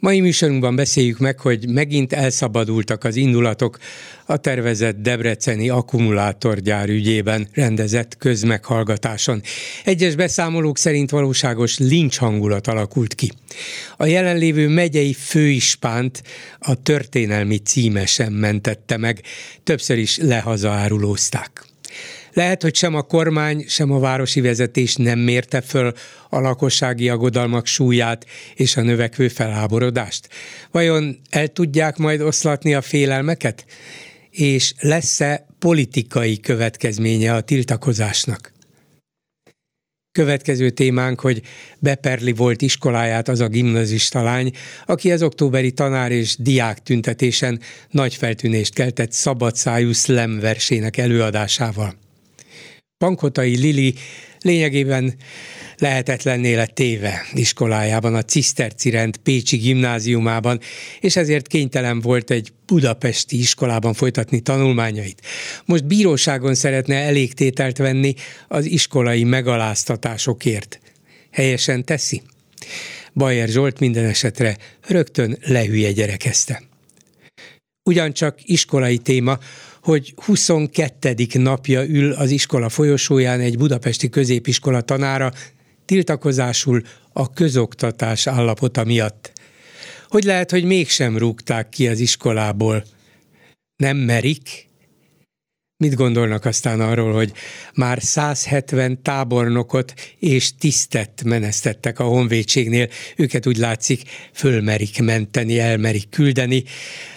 Mai műsorunkban beszéljük meg, hogy megint elszabadultak az indulatok a tervezett debreceni akkumulátorgyár ügyében rendezett közmeghallgatáson. Egyes beszámolók szerint valóságos lincs hangulat alakult ki. A jelenlévő megyei főispánt a történelmi címe sem mentette meg, többször is lehazaárulózták. Lehet, hogy sem a kormány, sem a városi vezetés nem mérte föl a lakossági aggodalmak súlyát és a növekvő felháborodást. Vajon el tudják majd oszlatni a félelmeket? És lesz-e politikai következménye a tiltakozásnak? Következő témánk, hogy beperli volt iskoláját az a gimnazista lány, aki az októberi tanár és diák tüntetésen nagy feltűnést keltett szabadszájú slam versének előadásával. Pankotai Lili lényegében lehetetlenné lett téve iskolájában, a Ciszterci rend Pécsi gimnáziumában, és ezért kénytelen volt egy budapesti iskolában folytatni tanulmányait. Most bíróságon szeretne elégtételt venni az iskolai megaláztatásokért. Helyesen teszi? Bajer Zsolt minden esetre rögtön lehülye gyerekezte. Ugyancsak iskolai téma, hogy 22. napja ül az iskola folyosóján egy budapesti középiskola tanára, tiltakozásul a közoktatás állapota miatt. Hogy lehet, hogy mégsem rúgták ki az iskolából? Nem merik? Mit gondolnak aztán arról, hogy már 170 tábornokot és tisztet menesztettek a honvédségnél, őket úgy látszik fölmerik menteni, elmerik küldeni.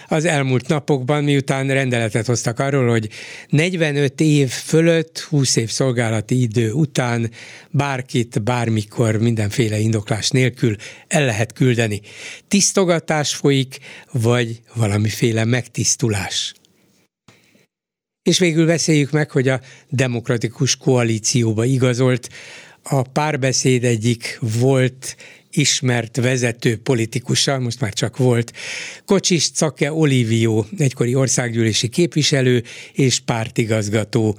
Az elmúlt napokban, miután rendeletet hoztak arról, hogy 45 év fölött, 20 év szolgálati idő után bárkit, bármikor, mindenféle indoklás nélkül el lehet küldeni. Tisztogatás folyik, vagy valamiféle megtisztulás. És végül beszéljük meg, hogy a demokratikus koalícióba igazolt a párbeszéd egyik volt ismert vezető politikusa, most már csak volt, Kocsis Cake Olivio, egykori országgyűlési képviselő és pártigazgató.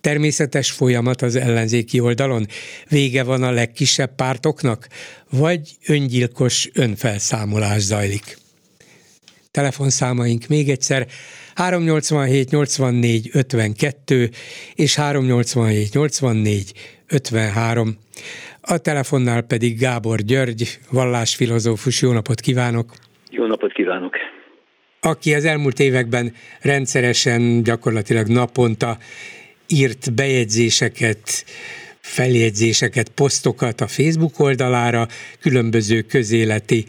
Természetes folyamat az ellenzéki oldalon? Vége van a legkisebb pártoknak? Vagy öngyilkos önfelszámolás zajlik? Telefonszámaink még egyszer 387 84 52 és 387 84 53. A telefonnál pedig Gábor György, vallásfilozófus. Jó napot kívánok! Jó napot kívánok! Aki az elmúlt években rendszeresen, gyakorlatilag naponta írt bejegyzéseket, feljegyzéseket, posztokat a Facebook oldalára, különböző közéleti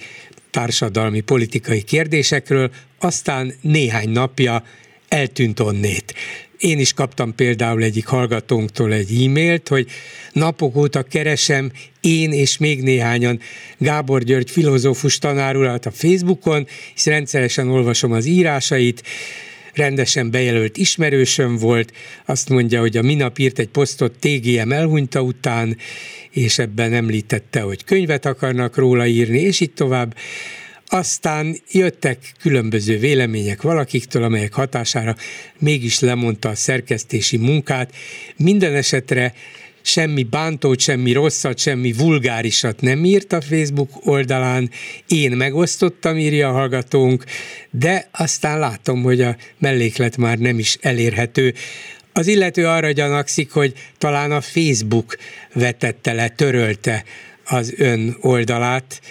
társadalmi, politikai kérdésekről, aztán néhány napja eltűnt onnét. Én is kaptam például egyik hallgatónktól egy e-mailt, hogy napok óta keresem én és még néhányan Gábor György filozófus tanárulat a Facebookon, és rendszeresen olvasom az írásait, rendesen bejelölt ismerősöm volt, azt mondja, hogy a minap írt egy posztot TGM elhunyta után, és ebben említette, hogy könyvet akarnak róla írni, és így tovább. Aztán jöttek különböző vélemények valakiktől, amelyek hatására mégis lemondta a szerkesztési munkát. Minden esetre semmi bántót, semmi rosszat, semmi vulgárisat nem írt a Facebook oldalán. Én megosztottam, írja a hallgatónk, de aztán látom, hogy a melléklet már nem is elérhető. Az illető arra gyanakszik, hogy talán a Facebook vetette le, törölte az ön oldalát.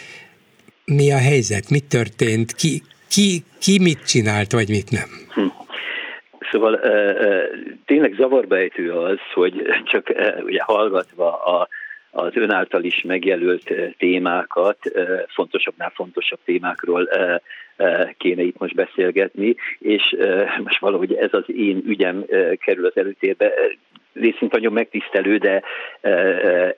Mi a helyzet? Mi történt? Ki, ki, ki mit csinált, vagy mit nem? Szóval tényleg zavarbejtő az, hogy csak ugye hallgatva a, az ön által is megjelölt témákat, fontosabbnál fontosabb témákról kéne itt most beszélgetni, és most valahogy ez az én ügyem kerül az előtérbe. Részint nagyon megtisztelő, de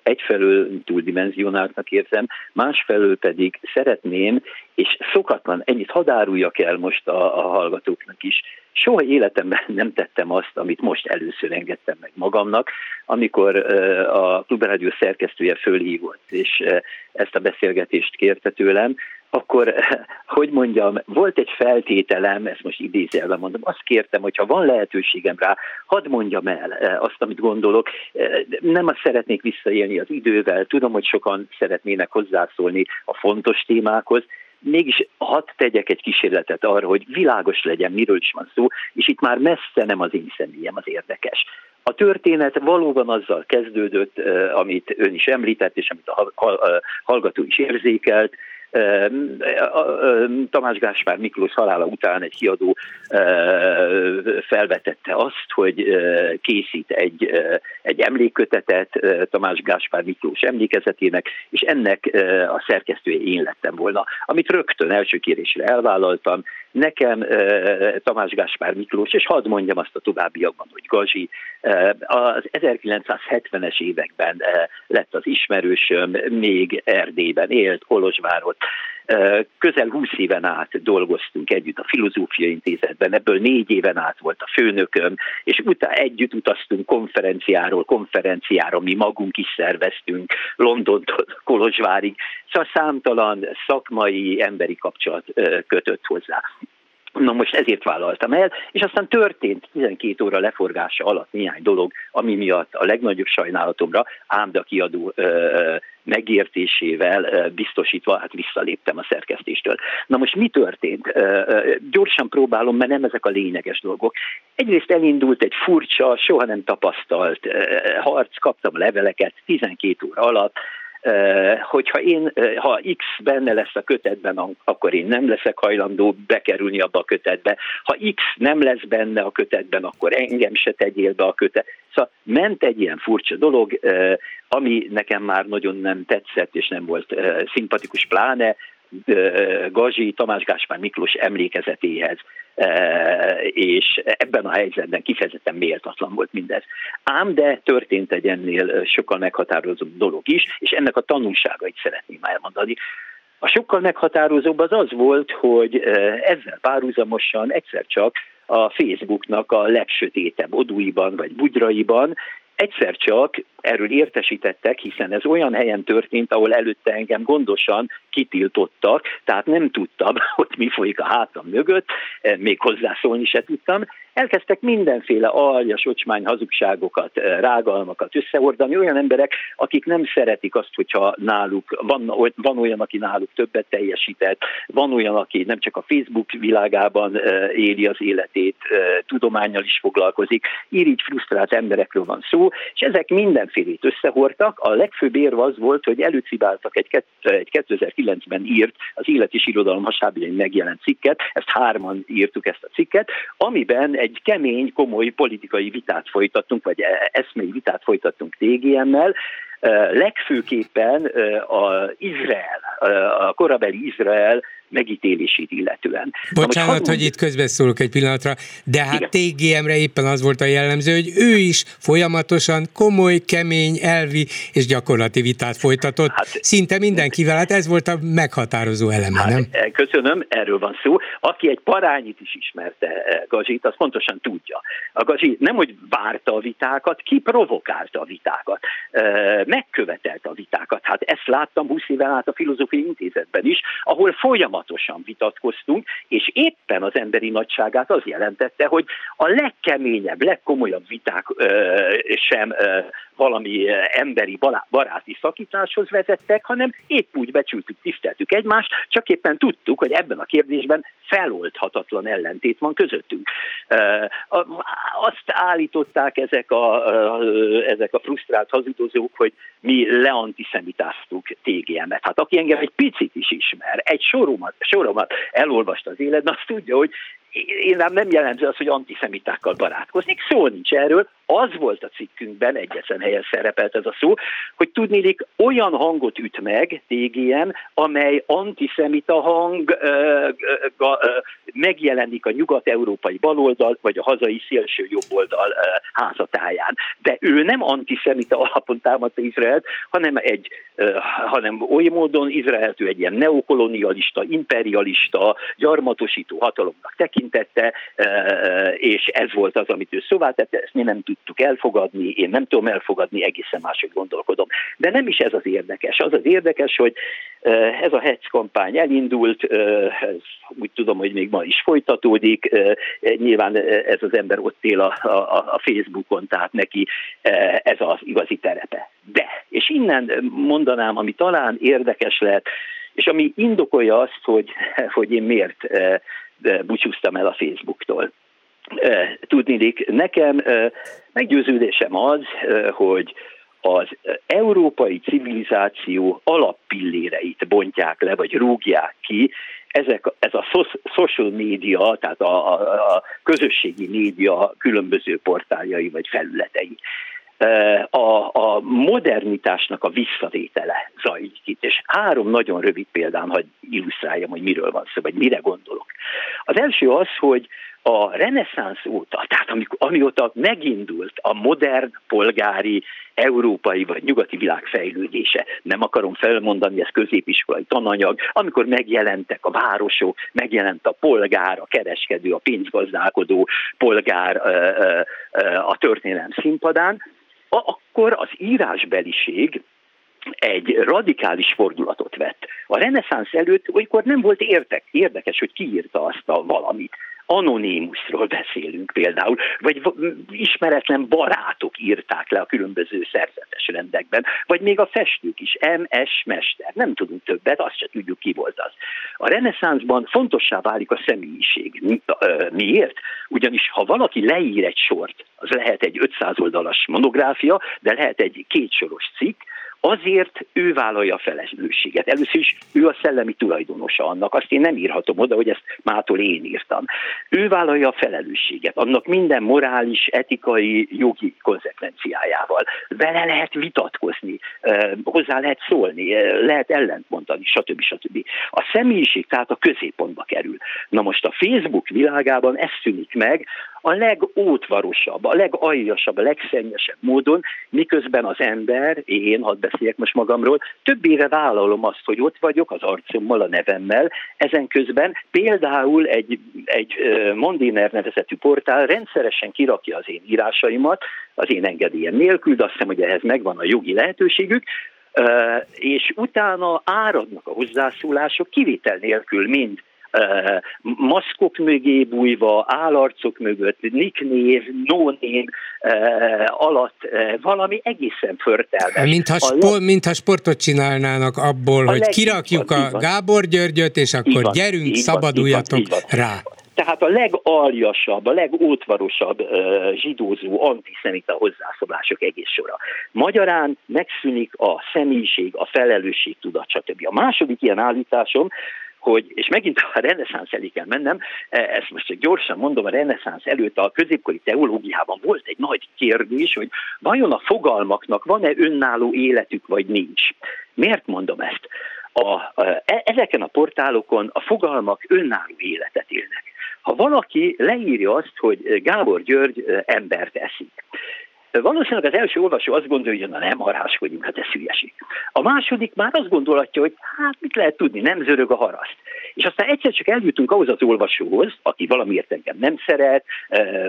egyfelől túldimenzionáltnak érzem, másfelől pedig szeretném, és szokatlan, ennyit hadáruljak el most a, a hallgatóknak is, Soha életemben nem tettem azt, amit most először engedtem meg magamnak, amikor a Klubrádió szerkesztője fölhívott, és ezt a beszélgetést kérte tőlem, akkor, hogy mondjam, volt egy feltételem, ezt most idézelve mondom, azt kértem, hogy ha van lehetőségem rá, hadd mondjam el azt, amit gondolok. Nem azt szeretnék visszaélni az idővel, tudom, hogy sokan szeretnének hozzászólni a fontos témákhoz, mégis hadd tegyek egy kísérletet arra, hogy világos legyen, miről is van szó, és itt már messze nem az én személyem az érdekes. A történet valóban azzal kezdődött, amit ön is említett, és amit a hallgató is érzékelt, Tamás Gáspár Miklós halála után egy kiadó felvetette azt, hogy készít egy, egy emlékkötetet Tamás Gáspár Miklós emlékezetének, és ennek a szerkesztője én lettem volna, amit rögtön első kérésre elvállaltam, Nekem Tamás Gáspár Miklós, és hadd mondjam azt a továbbiakban, hogy Gazsi az 1970-es években lett az ismerősöm, még Erdélyben élt, Kolozsvárot, Közel 20 éven át dolgoztunk együtt a Filozófia Intézetben, ebből négy éven át volt a főnököm, és utána együtt utaztunk konferenciáról konferenciára, mi magunk is szerveztünk Londontól Kolozsvárig, szóval számtalan szakmai, emberi kapcsolat kötött hozzá. Na most ezért vállaltam el, és aztán történt 12 óra leforgása alatt néhány dolog, ami miatt a legnagyobb sajnálatomra Ámda kiadó ö, megértésével biztosítva, hát visszaléptem a szerkesztéstől. Na most mi történt? Gyorsan próbálom, mert nem ezek a lényeges dolgok. Egyrészt elindult egy furcsa, soha nem tapasztalt harc, kaptam leveleket 12 óra alatt, hogyha én, ha X benne lesz a kötetben, akkor én nem leszek hajlandó bekerülni abba a kötetbe. Ha X nem lesz benne a kötetben, akkor engem se tegyél be a kötet. Szóval ment egy ilyen furcsa dolog, ami nekem már nagyon nem tetszett, és nem volt szimpatikus, pláne Gazsi Tamás Gáspár Miklós emlékezetéhez, és ebben a helyzetben kifejezetten méltatlan volt mindez. Ám de történt egy ennél sokkal meghatározóbb dolog is, és ennek a tanulságait szeretném elmondani. A sokkal meghatározóbb az az volt, hogy ezzel párhuzamosan egyszer csak a Facebooknak a legsötétebb odúiban vagy bugyraiban egyszer csak erről értesítettek, hiszen ez olyan helyen történt, ahol előtte engem gondosan kitiltottak, tehát nem tudtam, hogy mi folyik a hátam mögött, eh, még hozzászólni se tudtam. Elkezdtek mindenféle aljas, ocsmány hazugságokat, eh, rágalmakat összehordani, olyan emberek, akik nem szeretik azt, hogyha náluk, van, van olyan, aki náluk többet teljesített, van olyan, aki nem csak a Facebook világában eh, éli az életét, tudományjal is foglalkozik, így frusztrált emberekről van szó, és ezek minden mindenfélét összehordtak. A legfőbb érv az volt, hogy előcibáltak egy, egy 2009-ben írt, az Élet és Irodalom hasábjain megjelent cikket, ezt hárman írtuk ezt a cikket, amiben egy kemény, komoly politikai vitát folytattunk, vagy eszmei vitát folytattunk TGM-mel, legfőképpen a Izrael, a korabeli Izrael megítélését illetően. Bocsánat, hogy, hogy itt közbeszólok egy pillanatra, de hát TGM-re éppen az volt a jellemző, hogy ő is folyamatosan komoly, kemény, elvi és gyakorlati vitát folytatott, hát, szinte mindenkivel, hát ez volt a meghatározó eleme, hát, nem? Eh, köszönöm, erről van szó. Aki egy parányit is ismerte eh, Gazsit, az pontosan tudja. A Gazsi nem, hogy várta a vitákat, ki provokálta a vitákat, eh, megkövetelte a vitákat. Hát ezt láttam 20 éven át a Filozófiai Intézetben is, ahol folyamat folyamatosan vitatkoztunk, és éppen az emberi nagyságát az jelentette, hogy a legkeményebb, legkomolyabb viták ö, sem ö, valami emberi baráti szakításhoz vezettek, hanem épp úgy becsültük, tiszteltük egymást, csak éppen tudtuk, hogy ebben a kérdésben feloldhatatlan ellentét van közöttünk. Azt állították ezek a, ezek a frusztrált hazudozók, hogy mi leantiszemitáztuk TGM-et. Hát aki engem egy picit is ismer, egy soromat, soromat elolvast az életben, azt tudja, hogy én nem, jellemző az, hogy antiszemitákkal barátkozni, szó nincs erről, az volt a cikkünkben, egyetlen helyen szerepelt ez a szó, hogy tudnélik olyan hangot üt meg TGM, amely antiszemita hang ö, ö, ö, megjelenik a nyugat-európai baloldal, vagy a hazai szélső jobboldal ö, házatáján. De ő nem antiszemita alapon támadta Izraelt, hanem, egy, hanem oly módon Izraelt ő egy ilyen neokolonialista, imperialista, gyarmatosító hatalomnak tekintette, és ez volt az, amit ő szóvá tette, ezt mi nem tudtuk elfogadni, én nem tudom elfogadni, egészen máshogy gondolkodom. De nem is ez az érdekes. Az az érdekes, hogy ez a hetz kampány elindult, ez úgy tudom, hogy még ma is folytatódik, nyilván ez az ember ott él a, a, a Facebookon, tehát neki ez az igazi terepe. De, és innen mondanám, ami talán érdekes lehet, és ami indokolja azt, hogy, hogy én miért búcsúztam el a Facebooktól. Tudnék, nekem meggyőződésem az, hogy az európai civilizáció alappilléreit bontják le, vagy rúgják ki, ezek, ez a social media, tehát a, a, a közösségi média különböző portáljai vagy felületei. A, a modernitásnak a visszavétele zajlik itt, és három nagyon rövid példán, hogy illusztráljam, hogy miről van szó, vagy mire gondolok. Az első az, hogy a reneszánsz óta, tehát amikor, amióta megindult a modern polgári európai vagy nyugati világ fejlődése. Nem akarom felmondani, ez középiskolai tananyag, amikor megjelentek a városok, megjelent a polgár, a kereskedő, a pénzgazdálkodó polgár a történelem színpadán, akkor az írásbeliség egy radikális fordulatot vett. A reneszánsz előtt olykor nem volt értek, érdekes, hogy kiírta azt a valamit anonimusról beszélünk például, vagy ismeretlen barátok írták le a különböző szerzetes rendekben, vagy még a festők is, M.S. Mester, nem tudunk többet, azt se tudjuk ki volt az. A reneszánszban fontossá válik a személyiség. Miért? Ugyanis ha valaki leír egy sort, az lehet egy 500 oldalas monográfia, de lehet egy kétsoros cikk, azért ő vállalja a felelősséget. Először is ő a szellemi tulajdonosa annak, azt én nem írhatom oda, hogy ezt mától én írtam. Ő vállalja a felelősséget, annak minden morális, etikai, jogi konzekvenciájával. Vele lehet vitatkozni, hozzá lehet szólni, lehet ellentmondani, stb. stb. A személyiség tehát a középpontba kerül. Na most a Facebook világában ez szűnik meg, a legótvarosabb, a legaljasabb, a legszennyesebb módon, miközben az ember, én hadd beszéljek most magamról, több éve vállalom azt, hogy ott vagyok az arcommal, a nevemmel, ezen közben például egy, egy Mondiner nevezetű portál rendszeresen kirakja az én írásaimat, az én engedélyem nélkül, de azt hiszem, hogy ehhez megvan a jogi lehetőségük, és utána áradnak a hozzászólások kivétel nélkül mind maszkok mögé bújva, állarcok mögött, nicknév, no-név alatt valami egészen förtelmes. Mintha, spo- leg... mintha sportot csinálnának abból, a hogy kirakjuk a Gábor Györgyöt, és akkor van, gyerünk, szabaduljatok van, rá. Tehát a legaljasabb, a legótvarosabb zsidózó antiszemita hozzászólások egész sora. Magyarán megszűnik a személyiség, a felelősség tudat, stb. A második ilyen állításom, hogy, és megint a reneszánsz elé kell mennem, e, ezt most csak gyorsan mondom, a reneszánsz előtt a középkori teológiában volt egy nagy kérdés, hogy vajon a fogalmaknak van-e önálló életük, vagy nincs. Miért mondom ezt? A, a, e, ezeken a portálokon a fogalmak önálló életet élnek. Ha valaki leírja azt, hogy Gábor György e, embert eszik, Valószínűleg az első olvasó azt gondolja, hogy na nem haráskodjunk, hát ez hülyeség. A második már azt gondolhatja, hogy hát mit lehet tudni, nem zörög a haraszt. És aztán egyszer csak eljutunk ahhoz az olvasóhoz, aki valamiért engem nem szeret,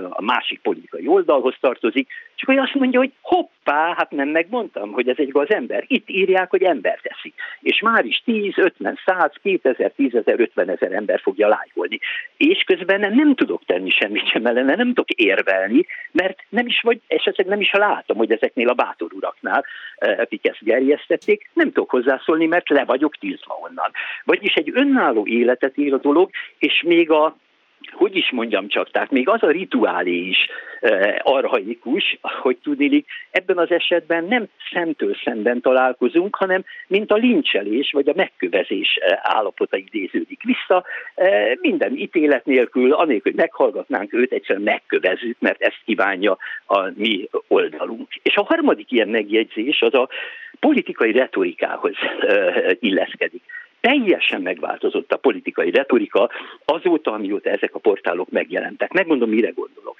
a másik politikai oldalhoz tartozik, csak hogy azt mondja, hogy hoppá, hát nem megmondtam, hogy ez egy az ember. Itt írják, hogy ember teszi. És már is 10, 50, 100, 2000, 10 ezer, 50 ezer ember fogja lájkolni. És közben nem tudok tenni semmit sem ellene, nem tudok érvelni, mert nem is vagy, esetleg nem is látom, hogy ezeknél a bátor uraknál, akik ezt gerjesztették, nem tudok hozzászólni, mert le vagyok tiltva onnan. Vagyis egy önálló életet él a dolog, és még a hogy is mondjam csak, tehát még az a rituálé is e, arhaikus, hogy tudnélik, ebben az esetben nem szemtől szemben találkozunk, hanem mint a lincselés vagy a megkövezés eh, állapota idéződik vissza, e, minden ítélet nélkül, anélkül, hogy meghallgatnánk őt, egyszerűen megkövezzük, mert ezt kívánja a mi oldalunk. És a harmadik ilyen megjegyzés az a politikai retorikához e, illeszkedik teljesen megváltozott a politikai retorika azóta, amióta ezek a portálok megjelentek. Megmondom, mire gondolok.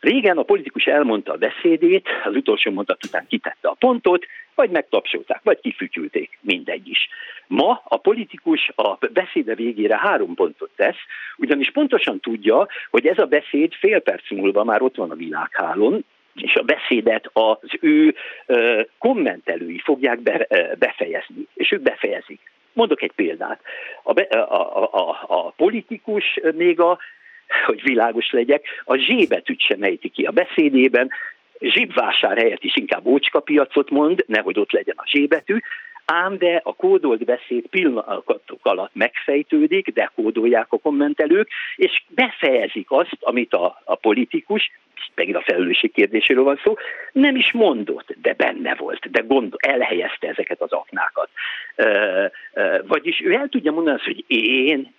Régen a politikus elmondta a beszédét, az utolsó mondat után kitette a pontot, vagy megtapsolták, vagy kifütyülték, mindegy is. Ma a politikus a beszéde végére három pontot tesz, ugyanis pontosan tudja, hogy ez a beszéd fél perc múlva már ott van a világhálón, és a beszédet az ő kommentelői fogják befejezni, és ők befejezik. Mondok egy példát. A, a, a, a, politikus még a hogy világos legyek, a zsébetűt sem ejti ki a beszédében, zsibvásár helyett is inkább ócskapiacot mond, nehogy ott legyen a zsébetű, ám de a kódolt beszéd pillanatok alatt megfejtődik, dekódolják a kommentelők, és befejezik azt, amit a, a politikus, megint a felelősség kérdéséről van szó, nem is mondott, de benne volt, de gondol, elhelyezte ezeket az aknákat. Uh, uh, vagyis ő el tudja mondani azt, hogy én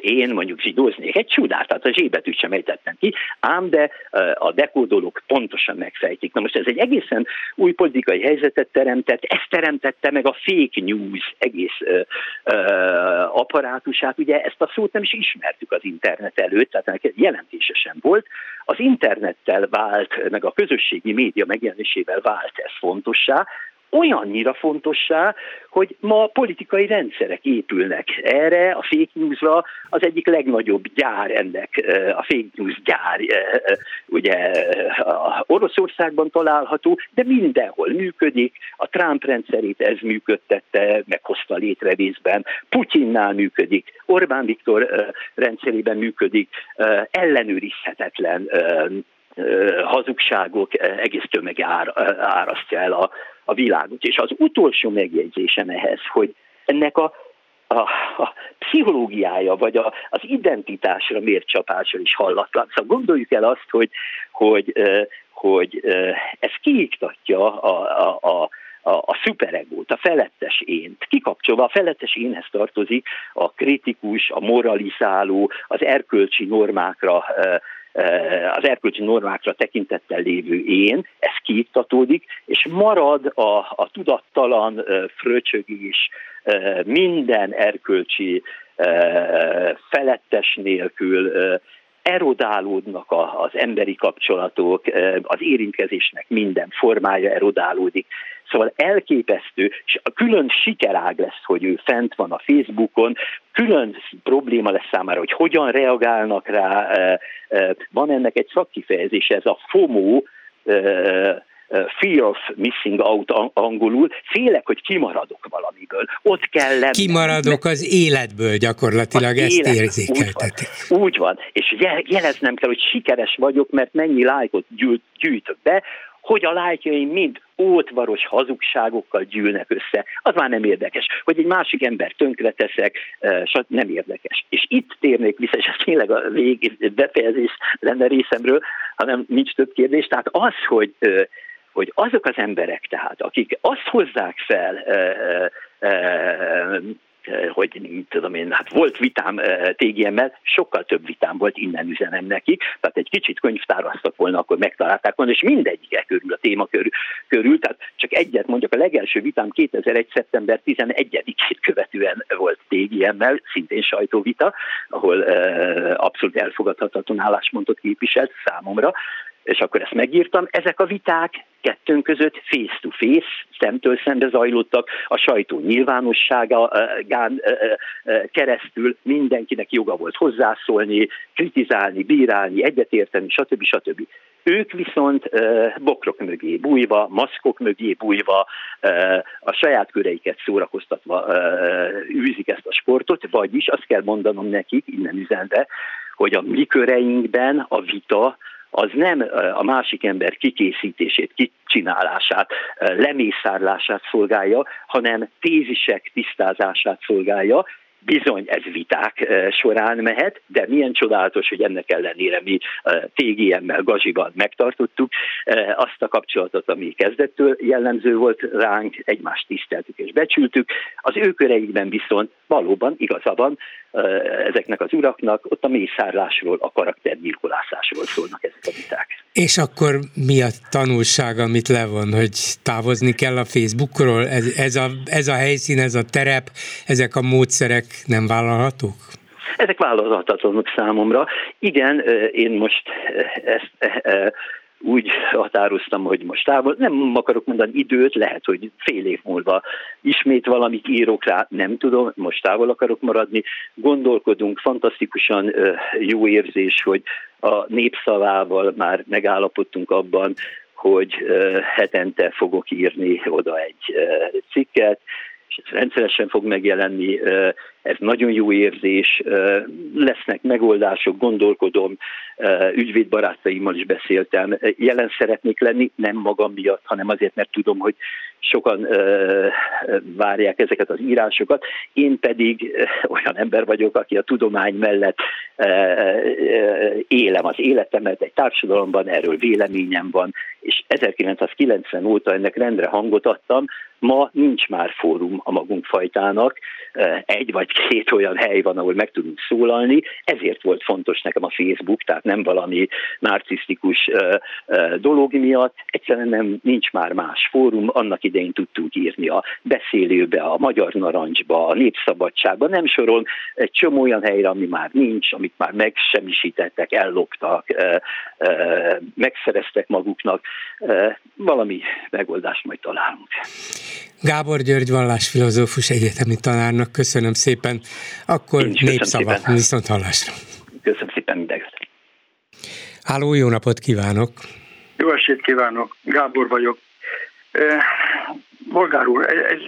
én mondjuk zsidóznék egy csodát, tehát a zsébetűt sem ejtettem ki, ám de a dekódolók pontosan megfejtik. Na most ez egy egészen új politikai helyzetet teremtett, ezt teremtette meg a fake news egész uh, uh, apparátusát, ugye ezt a szót nem is ismertük az internet előtt, tehát ennek jelentése sem volt. Az internettel vált, meg a közösségi média megjelenésével vált ez fontossá, olyannyira fontossá, hogy ma politikai rendszerek épülnek. Erre, a fake newsra az egyik legnagyobb gyár ennek, a fake news gyár, ugye Oroszországban található, de mindenhol működik, a Trump rendszerét ez működtette, meghozta létre részben, Putyinnál működik, Orbán Viktor rendszerében működik, ellenőrizhetetlen hazugságok egész tömege árasztja el a, a világot. És az utolsó megjegyzésem ehhez, hogy ennek a, a, a pszichológiája, vagy a, az identitásra miért csapásra is hallatlan. Szóval gondoljuk el azt, hogy, hogy, hogy ez kiiktatja a, a, a a, a szuperegót, a felettes ént. Kikapcsolva a felettes énhez tartozik a kritikus, a moralizáló, az erkölcsi normákra az erkölcsi normákra tekintettel lévő én, ez kiiktatódik, és marad a, a tudattalan fröcsögés minden erkölcsi felettes nélkül, erodálódnak az emberi kapcsolatok, az érintkezésnek minden formája erodálódik. Szóval elképesztő, és külön sikerág lesz, hogy ő fent van a Facebookon, külön probléma lesz számára, hogy hogyan reagálnak rá. Van ennek egy szakkifejezés, ez a FOMO, fear of missing out angolul, félek, hogy kimaradok valamiből. Ott kell lenni. Kimaradok az életből gyakorlatilag, az ezt élet, érzékeltetik. Úgy van, úgy van, és jeleznem kell, hogy sikeres vagyok, mert mennyi lájkot gyűjtök be, hogy a lájkjaim mind ótvaros hazugságokkal gyűlnek össze, az már nem érdekes. Hogy egy másik ember tönkreteszek, nem érdekes. És itt térnék vissza, és ez tényleg a vég befejezés lenne részemről, hanem nincs több kérdés. Tehát az, hogy hogy azok az emberek tehát, akik azt hozzák fel, Eh, hogy mit tudom én, hát volt vitám eh, TGM-mel, sokkal több vitám volt, innen üzenem nekik, tehát egy kicsit könyvtárasztak volna, akkor megtalálták volna, és mindegyike körül a téma körül, körül, tehát csak egyet mondjak, a legelső vitám 2001. szeptember 11-ét követően volt TGM-mel, szintén sajtóvita, ahol eh, abszolút elfogadhatatlan álláspontot képviselt számomra, és akkor ezt megírtam. Ezek a viták kettőnk között face-to-face, szemtől szembe zajlottak, a sajtó nyilvánosságán keresztül mindenkinek joga volt hozzászólni, kritizálni, bírálni, egyetérteni, stb. stb. Ők viszont bokrok mögé bújva, maszkok mögé bújva, a saját köreiket szórakoztatva űzik ezt a sportot, vagyis azt kell mondanom nekik, innen üzenve, hogy a mi köreinkben a vita az nem a másik ember kikészítését, kicsinálását, lemészárlását szolgálja, hanem tézisek tisztázását szolgálja, Bizony ez viták során mehet, de milyen csodálatos, hogy ennek ellenére mi TGM-mel Gaziban megtartottuk azt a kapcsolatot, ami kezdettől jellemző volt ránk, egymást tiszteltük és becsültük. Az ő köreikben viszont valóban igazabban ezeknek az uraknak ott a mészárlásról, a karaktergyilkolásásról szólnak ezek a viták. És akkor mi a tanulság, amit levon, hogy távozni kell a Facebookról? Ez, ez, a, ez a helyszín, ez a terep, ezek a módszerek nem vállalhatók? ezek vállalhatatlanok számomra. Igen, én most ezt úgy határoztam, hogy most távol, nem akarok mondani időt, lehet, hogy fél év múlva ismét valamit írok rá, nem tudom, most távol akarok maradni, gondolkodunk, fantasztikusan jó érzés, hogy a népszavával már megállapodtunk abban, hogy hetente fogok írni oda egy cikket, és ez rendszeresen fog megjelenni, ez nagyon jó érzés, lesznek megoldások, gondolkodom, ügyvédbarátaimmal is beszéltem, jelen szeretnék lenni, nem magam miatt, hanem azért, mert tudom, hogy sokan várják ezeket az írásokat, én pedig olyan ember vagyok, aki a tudomány mellett élem az életemet, egy társadalomban erről véleményem van, és 1990 óta ennek rendre hangot adtam, ma nincs már fórum a magunk fajtának, egy vagy két olyan hely van, ahol meg tudunk szólalni, ezért volt fontos nekem a Facebook, tehát nem valami narcisztikus dolog miatt, egyszerűen nem, nincs már más fórum, annak idején tudtunk írni a beszélőbe, a Magyar Narancsba, a Népszabadságba, nem sorol egy csomó olyan helyre, ami már nincs, amit már megsemmisítettek, elloptak, megszereztek maguknak, valami megoldást majd találunk. Gábor György vallásfilozófus egyetemi tanárnak köszönöm szépen. Akkor népszava, viszont hallásra. Köszönöm szépen mindenkit. Háló, jó napot kívánok! Jó estét kívánok, Gábor vagyok. Bolgár úr, ez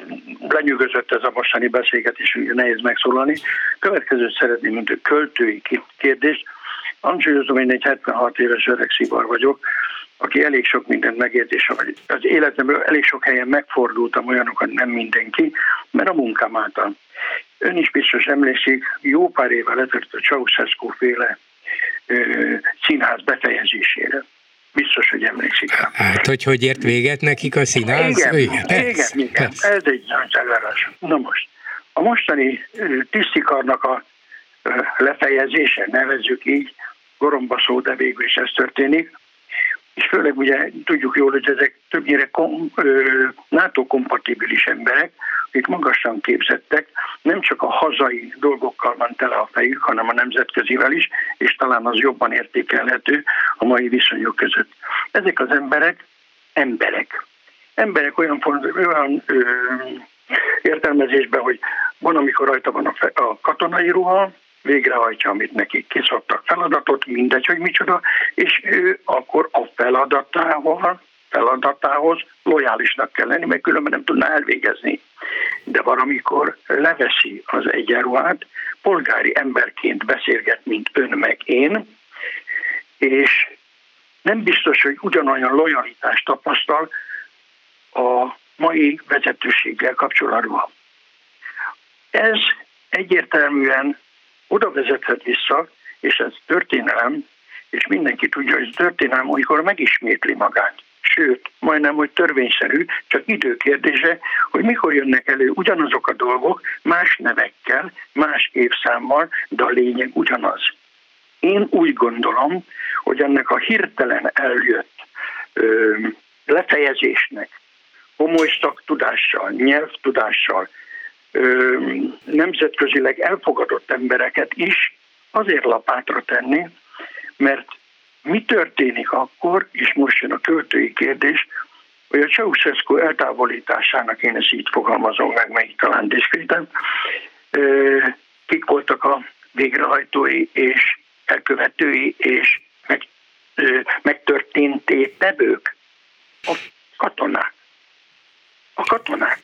lenyűgözött ez a mostani beszélgetés, nehéz megszólalni. Következőt szeretném, mint költői kérdést. Hangsúlyozom, én egy 76 éves öreg szivar vagyok, aki elég sok mindent megért, és az életemről elég sok helyen megfordultam olyanokat, nem mindenki, mert a munkám által. Ön is biztos emlékszik, jó pár évvel ezelőtt a Ceausescu féle ö, színház befejezésére. Biztos, hogy emlékszik rá. Hát, hogy hogy ért véget nekik a színház? Igen, igen, igen, igen. ez egy nagy elvárás. Na most, a mostani tisztikarnak a lefejezése, nevezzük így, goromba szó, de végül is ez történik, és főleg ugye tudjuk jól, hogy ezek többnyire kom, ö, NATO-kompatibilis emberek, akik magasan képzettek, nem csak a hazai dolgokkal van tele a fejük, hanem a nemzetközivel is, és talán az jobban értékelhető a mai viszonyok között. Ezek az emberek emberek. Emberek olyan, olyan ö, értelmezésben, hogy van, amikor rajta van a, fe, a katonai ruha, végrehajtja, amit neki kiszabtak feladatot, mindegy, hogy micsoda, és ő akkor a feladatával, feladatához lojálisnak kell lenni, mert különben nem tudná elvégezni. De valamikor leveszi az egyenruhát, polgári emberként beszélget, mint ön meg én, és nem biztos, hogy ugyanolyan lojalitást tapasztal a mai vezetőséggel kapcsolatban. Ez egyértelműen oda vezethet vissza, és ez történelem, és mindenki tudja, hogy ez történelem, amikor megismétli magát. Sőt, majdnem, hogy törvényszerű, csak időkérdése, hogy mikor jönnek elő ugyanazok a dolgok, más nevekkel, más évszámmal, de a lényeg ugyanaz. Én úgy gondolom, hogy ennek a hirtelen eljött ö, lefejezésnek, komoly szaktudással, nyelvtudással, nemzetközileg elfogadott embereket is azért lapátra tenni, mert mi történik akkor, és most jön a költői kérdés, hogy a Ceausescu eltávolításának, én ezt így fogalmazom meg, meg talán diszkréten, kik voltak a végrehajtói és elkövetői és meg, megtörténté tevők? A katonák. A katonák.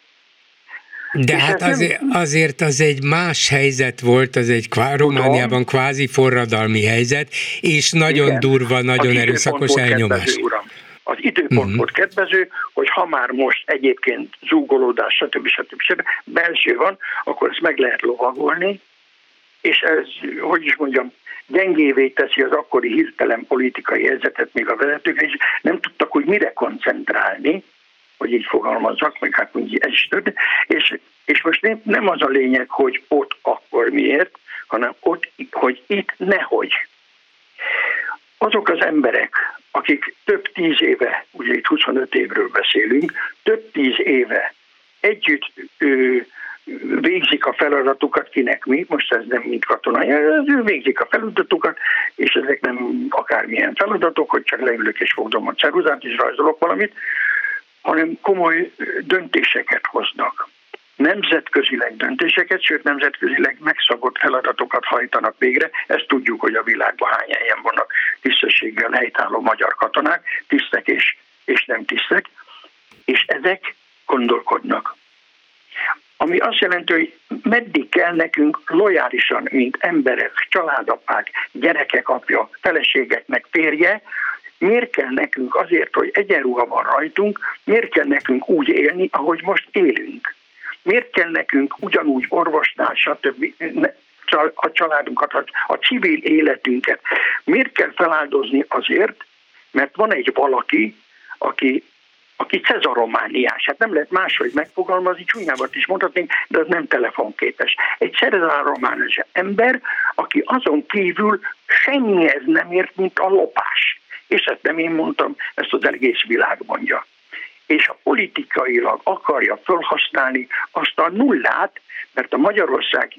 De hát azért, azért az egy más helyzet volt, az egy kvá, Romániában kvázi forradalmi helyzet, és nagyon Igen. durva, nagyon erőszakos elnyomás. Kedvező, uram. Az időpont uh-huh. volt kedvező, hogy ha már most egyébként zúgolódás, stb. stb. stb. belső van, akkor ezt meg lehet lovagolni, és ez, hogy is mondjam, gyengévé teszi az akkori hirtelen politikai helyzetet még a vezetők, és nem tudtak, hogy mire koncentrálni, hogy így fogalmazzak, meg hát úgy ez is tört. És, és most nem, az a lényeg, hogy ott akkor miért, hanem ott, hogy itt nehogy. Azok az emberek, akik több tíz éve, ugye itt 25 évről beszélünk, több tíz éve együtt ő, végzik a feladatukat, kinek mi, most ez nem mint katonai, ő végzik a feladatukat, és ezek nem akármilyen feladatok, hogy csak leülök és fogdom a ceruzát és rajzolok valamit, hanem komoly döntéseket hoznak. Nemzetközileg döntéseket, sőt nemzetközileg megszabott feladatokat hajtanak végre. Ezt tudjuk, hogy a világban hány helyen vannak tisztességgel helytálló magyar katonák, tisztek és, és nem tisztek, és ezek gondolkodnak. Ami azt jelenti, hogy meddig kell nekünk lojálisan, mint emberek, családapák, gyerekek apja, feleségeknek férje, miért kell nekünk azért, hogy egyenruha van rajtunk, miért kell nekünk úgy élni, ahogy most élünk? Miért kell nekünk ugyanúgy orvosnál, stb. a családunkat, a civil életünket, miért kell feláldozni azért, mert van egy valaki, aki aki cezaromániás. Hát nem lehet máshogy megfogalmazni, csúnyábat is mondhatnénk, de az nem telefonképes. Egy cezaromániás ember, aki azon kívül semmihez nem ért, mint a lopás. És ezt nem én mondtam, ezt az egész világ mondja. És a politikailag akarja felhasználni azt a nullát, mert a Magyarország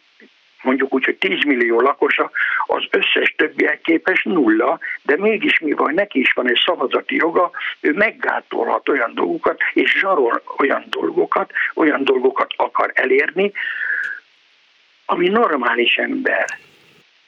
mondjuk úgy, hogy 10 millió lakosa, az összes többiek képes nulla, de mégis mi van, neki is van egy szavazati joga, ő meggátolhat olyan dolgokat, és zsarol olyan dolgokat, olyan dolgokat akar elérni, ami normális ember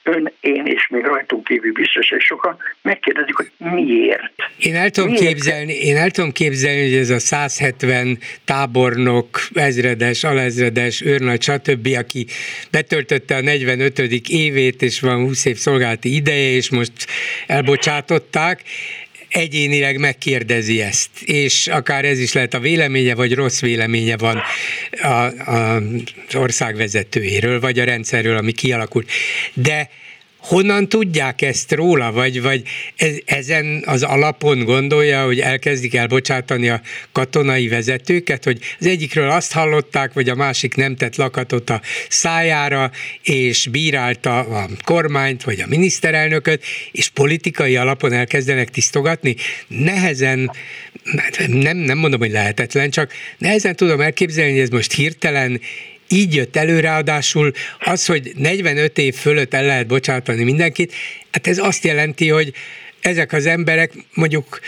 ön, én és még rajtunk kívül biztos, hogy sokan megkérdezik, hogy miért. Én el tudom, miért? képzelni, én el tudom képzelni, hogy ez a 170 tábornok, ezredes, alezredes, őrnagy, stb., aki betöltötte a 45. évét, és van 20 év szolgálati ideje, és most elbocsátották, egyénileg megkérdezi ezt, és akár ez is lehet a véleménye, vagy rossz véleménye van a, a, az ország vagy a rendszerről, ami kialakult. De honnan tudják ezt róla, vagy, vagy ezen az alapon gondolja, hogy elkezdik elbocsátani a katonai vezetőket, hogy az egyikről azt hallották, vagy a másik nem tett lakatot a szájára, és bírálta a kormányt, vagy a miniszterelnököt, és politikai alapon elkezdenek tisztogatni? Nehezen, nem, nem mondom, hogy lehetetlen, csak nehezen tudom elképzelni, hogy ez most hirtelen így jött elő, ráadásul az, hogy 45 év fölött el lehet bocsátani mindenkit, hát ez azt jelenti, hogy ezek az emberek mondjuk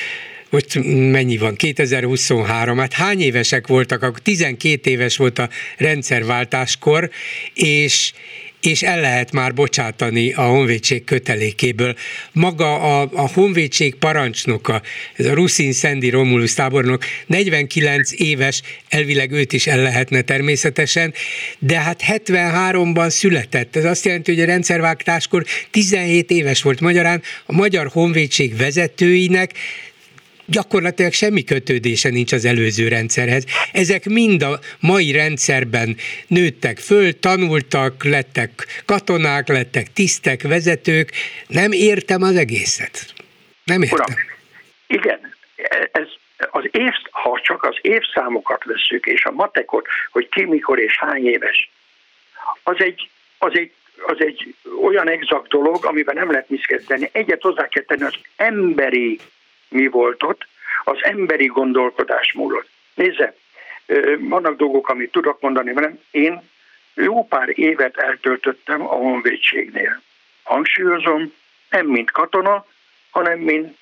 most mennyi van, 2023, hát hány évesek voltak, akkor 12 éves volt a rendszerváltáskor, és, és el lehet már bocsátani a honvédség kötelékéből. Maga a, a honvédség parancsnoka, ez a Ruszin Szendi Romulus tábornok, 49 éves, elvileg őt is el lehetne természetesen, de hát 73-ban született. Ez azt jelenti, hogy a rendszervágtáskor 17 éves volt magyarán, a magyar honvédség vezetőinek gyakorlatilag semmi kötődése nincs az előző rendszerhez. Ezek mind a mai rendszerben nőttek föl, tanultak, lettek katonák, lettek tisztek, vezetők. Nem értem az egészet. Nem értem. Uram, igen, ez az év, ha csak az évszámokat veszük, és a matekot, hogy ki, mikor és hány éves, az egy, az egy az egy olyan exakt dolog, amiben nem lehet mit kezdeni. Egyet hozzá kell tenni, az emberi mi volt ott, az emberi gondolkodás múlott. Nézze, vannak dolgok, amit tudok mondani velem. Én jó pár évet eltöltöttem a honvédségnél. Hangsúlyozom, nem mint katona, hanem mint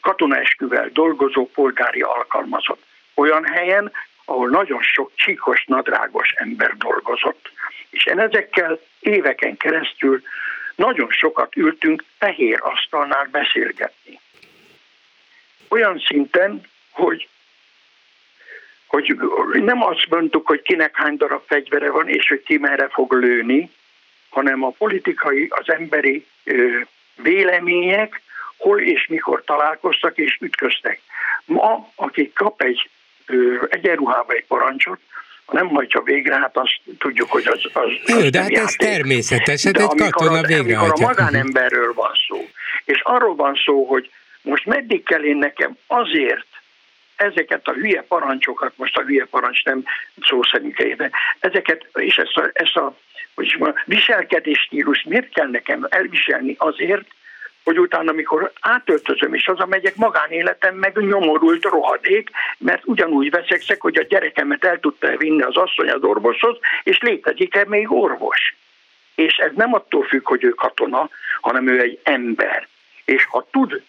katonaesküvel dolgozó polgári alkalmazott. Olyan helyen, ahol nagyon sok csíkos, nadrágos ember dolgozott. És én ezekkel éveken keresztül nagyon sokat ültünk fehér asztalnál beszélgetni olyan szinten, hogy hogy nem azt mondtuk, hogy kinek hány darab fegyvere van, és hogy ki merre fog lőni, hanem a politikai, az emberi ö, vélemények hol és mikor találkoztak és ütköztek. Ma, aki kap egy ö, egyenruhába egy parancsot, nem hajtja végre, hát azt tudjuk, hogy az, az, Jó, de hát játék. ez természetes, hát egy katona végre Amikor a magánemberről van szó, és arról van szó, hogy most meddig kell én nekem azért ezeket a hülye parancsokat, most a hülye parancs nem szó szerint éve, ezeket, és ezt a, ezt a hogy mondjam, viselkedés stílus miért kell nekem elviselni azért, hogy utána, amikor átöltözöm és hazamegyek, magánéletem meg nyomorult rohadék, mert ugyanúgy veszekszek, hogy a gyerekemet el tudta vinni az asszony az orvoshoz, és létezik-e még orvos. És ez nem attól függ, hogy ő katona, hanem ő egy ember. És ha tud,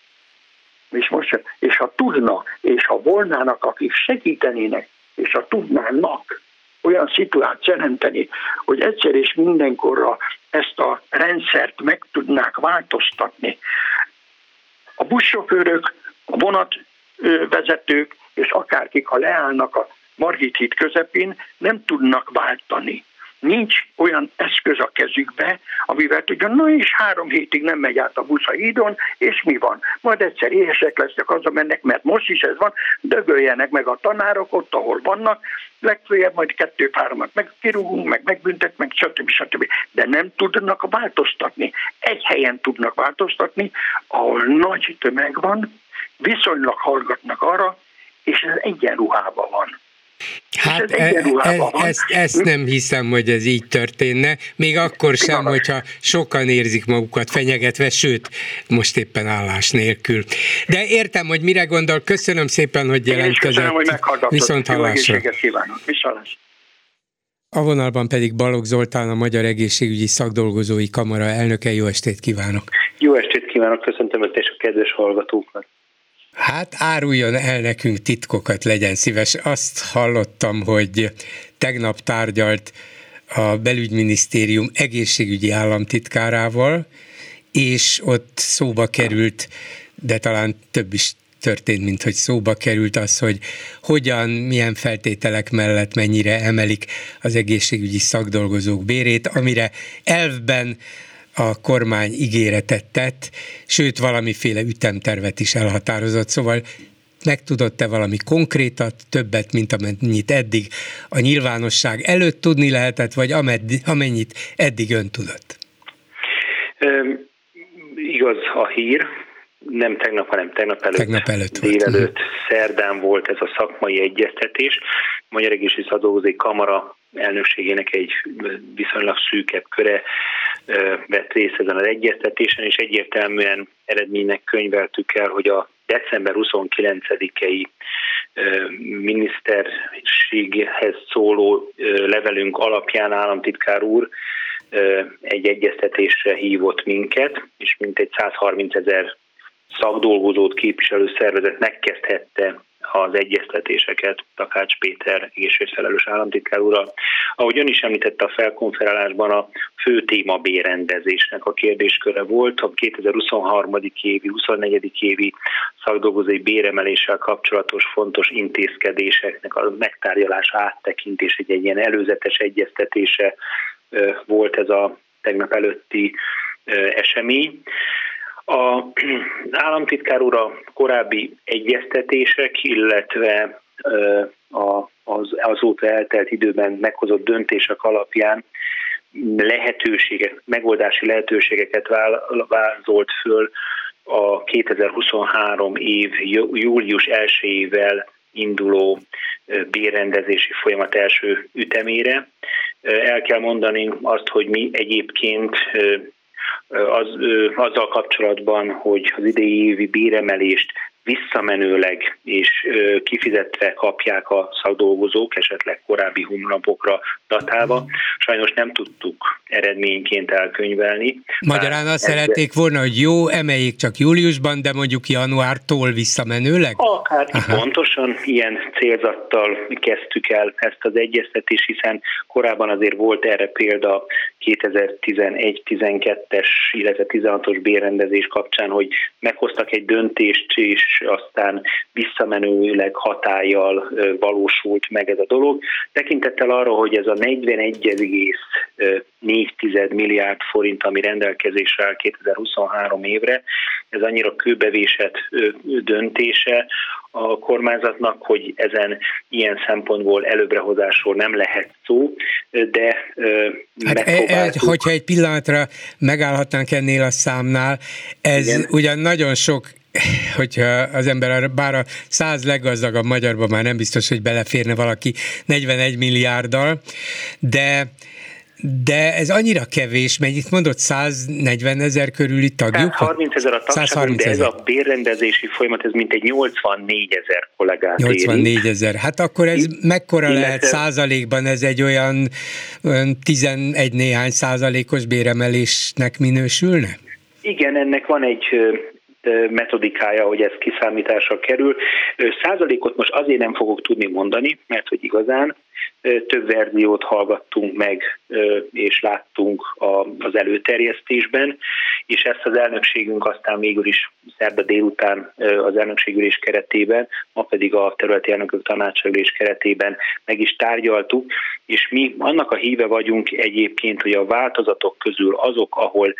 és most, és ha tudna, és ha volnának, akik segítenének, és ha tudnának olyan szituációt teremteni, hogy egyszer és mindenkorra ezt a rendszert meg tudnák változtatni. A buszsofőrök, a vonatvezetők és akárkik, ha leállnak a Margit híd közepén, nem tudnak váltani nincs olyan eszköz a kezükbe, amivel tudja, na és három hétig nem megy át a busz a hídon, és mi van? Majd egyszer éhesek lesznek, mennek, mert most is ez van, dögöljenek meg a tanárok ott, ahol vannak, legfőjebb majd kettő-háromat meg kirúgunk, meg megbüntet, meg stb. stb. De nem tudnak változtatni. Egy helyen tudnak változtatni, ahol nagy tömeg van, viszonylag hallgatnak arra, és ez egyenruhában van. Hát e, e, ezt, ezt nem hiszem, hogy ez így történne, még akkor sem, hogyha sokan érzik magukat fenyegetve, sőt, most éppen állás nélkül. De értem, hogy mire gondol, köszönöm szépen, hogy jelentkezett. Köszönöm, hogy Viszont hallásra. A vonalban pedig Balogh Zoltán, a Magyar Egészségügyi Szakdolgozói Kamara elnöke. Jó estét kívánok! Jó estét kívánok, köszöntöm Öt és a kedves hallgatókat! Hát áruljon el nekünk titkokat, legyen szíves. Azt hallottam, hogy tegnap tárgyalt a belügyminisztérium egészségügyi államtitkárával, és ott szóba került, de talán több is történt, mint hogy szóba került az, hogy hogyan, milyen feltételek mellett mennyire emelik az egészségügyi szakdolgozók bérét, amire elvben a kormány ígéretet tett, sőt valamiféle ütemtervet is elhatározott, szóval megtudott-e valami konkrétat, többet, mint amennyit eddig a nyilvánosság előtt tudni lehetett, vagy amennyit eddig ön tudott? Um, igaz a hír, nem tegnap, hanem tegnap előtt, tegnap előtt délelőtt, volt. szerdán volt ez a szakmai egyeztetés. Magyar Egészségügyi Szadolgozói Kamara elnökségének egy viszonylag szűkebb köre vett részt ezen az egyeztetésen, és egyértelműen eredménynek könyveltük el, hogy a december 29-i miniszterséghez szóló levelünk alapján államtitkár úr egy egyeztetésre hívott minket, és mintegy 130 ezer szakdolgozót képviselő szervezet megkezdhette az egyeztetéseket Takács Péter egészségfelelős államtitkár úrral. Ahogy ön is említette a felkonferálásban, a fő téma bérendezésnek a kérdésköre volt. A 2023. évi, 24. évi szakdolgozói béremeléssel kapcsolatos fontos intézkedéseknek a megtárgyalás áttekintés, egy, egy ilyen előzetes egyeztetése volt ez a tegnap előtti esemény. A államtitkár úr a korábbi egyeztetések, illetve az, azóta eltelt időben meghozott döntések alapján lehetőségek, megoldási lehetőségeket vázolt föl a 2023 év július 1-ével induló bérrendezési folyamat első ütemére. El kell mondani azt, hogy mi egyébként az, azzal kapcsolatban, hogy az idei évi béremelést visszamenőleg és kifizetve kapják a szakdolgozók, esetleg korábbi hónapokra datálva. Sajnos nem tudtuk eredményként elkönyvelni. Magyarán azt ezzel... szerették volna, hogy jó, emeljék csak júliusban, de mondjuk januártól visszamenőleg? Akár Aha. pontosan ilyen célzattal kezdtük el ezt az egyeztetést, hiszen korábban azért volt erre példa 2011-12-es, illetve 16-os bérrendezés kapcsán, hogy meghoztak egy döntést, és aztán visszamenőleg hatállyal valósult meg ez a dolog. Tekintettel arra, hogy ez a 41,4 milliárd forint, ami rendelkezésre áll 2023 évre, ez annyira kőbevésett döntése a kormányzatnak, hogy ezen ilyen szempontból előbrehozásról nem lehet szó, de hát e, e, hogyha egy pillanatra megállhatnánk ennél a számnál, ez Igen. ugyan nagyon sok hogyha az ember, bár a száz leggazdagabb magyarban már nem biztos, hogy beleférne valaki 41 milliárddal, de de ez annyira kevés, itt mondott 140 ezer körüli tagjuk? 30 ezer a tagságunk, de ez a bérrendezési folyamat, ez mintegy 84 ezer kollégát 84 ezer. Hát akkor ez mekkora Illetve... lehet százalékban? Ez egy olyan, olyan 11 néhány százalékos béremelésnek minősülne? Igen, ennek van egy metodikája, hogy ez kiszámításra kerül. Százalékot most azért nem fogok tudni mondani, mert hogy igazán több verziót hallgattunk meg és láttunk az előterjesztésben, és ezt az elnökségünk aztán végül is szerda délután az elnökségülés keretében, ma pedig a területi elnökök tanácsülés keretében meg is tárgyaltuk, és mi annak a híve vagyunk egyébként, hogy a változatok közül azok, ahol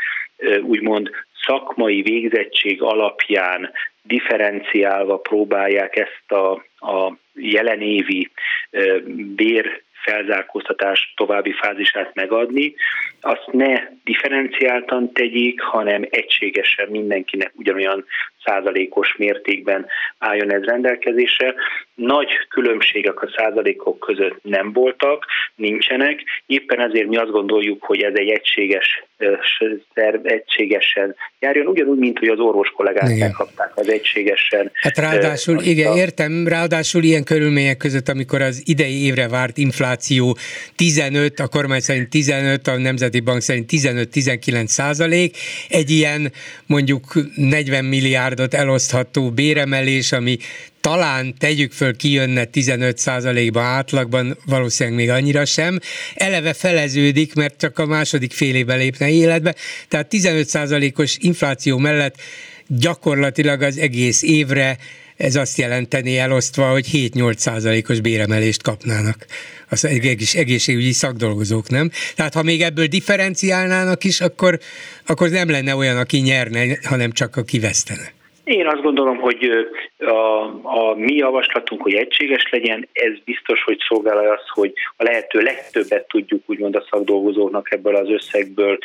úgymond szakmai végzettség alapján differenciálva próbálják ezt a, a jelenévi bér felzárkóztatás további fázisát megadni, azt ne differenciáltan tegyék, hanem egységesen mindenkinek ugyanolyan százalékos mértékben álljon ez rendelkezésre. Nagy különbségek a százalékok között nem voltak, nincsenek, éppen ezért mi azt gondoljuk, hogy ez egy egységes szerv, egységesen járjon, ugyanúgy, mint hogy az orvos kollégák igen. megkapták az egységesen. Hát ráadásul, igen, a... értem, ráadásul ilyen körülmények között, amikor az idei évre várt infláció 15, a kormány szerint 15, a Nemzeti Bank szerint 15-19 százalék, egy ilyen mondjuk 40 milliárd milliárdot elosztható béremelés, ami talán tegyük föl kijönne 15%-ba átlagban, valószínűleg még annyira sem, eleve feleződik, mert csak a második fél évben lépne életbe, tehát 15%-os infláció mellett gyakorlatilag az egész évre ez azt jelenteni elosztva, hogy 7-8 százalékos béremelést kapnának az egész, egészségügyi szakdolgozók, nem? Tehát ha még ebből differenciálnának is, akkor, akkor nem lenne olyan, aki nyerne, hanem csak aki vesztene. Én azt gondolom, hogy a, a mi javaslatunk, hogy egységes legyen, ez biztos, hogy szolgálja azt, hogy a lehető legtöbbet tudjuk úgymond a szakdolgozóknak ebből az összegből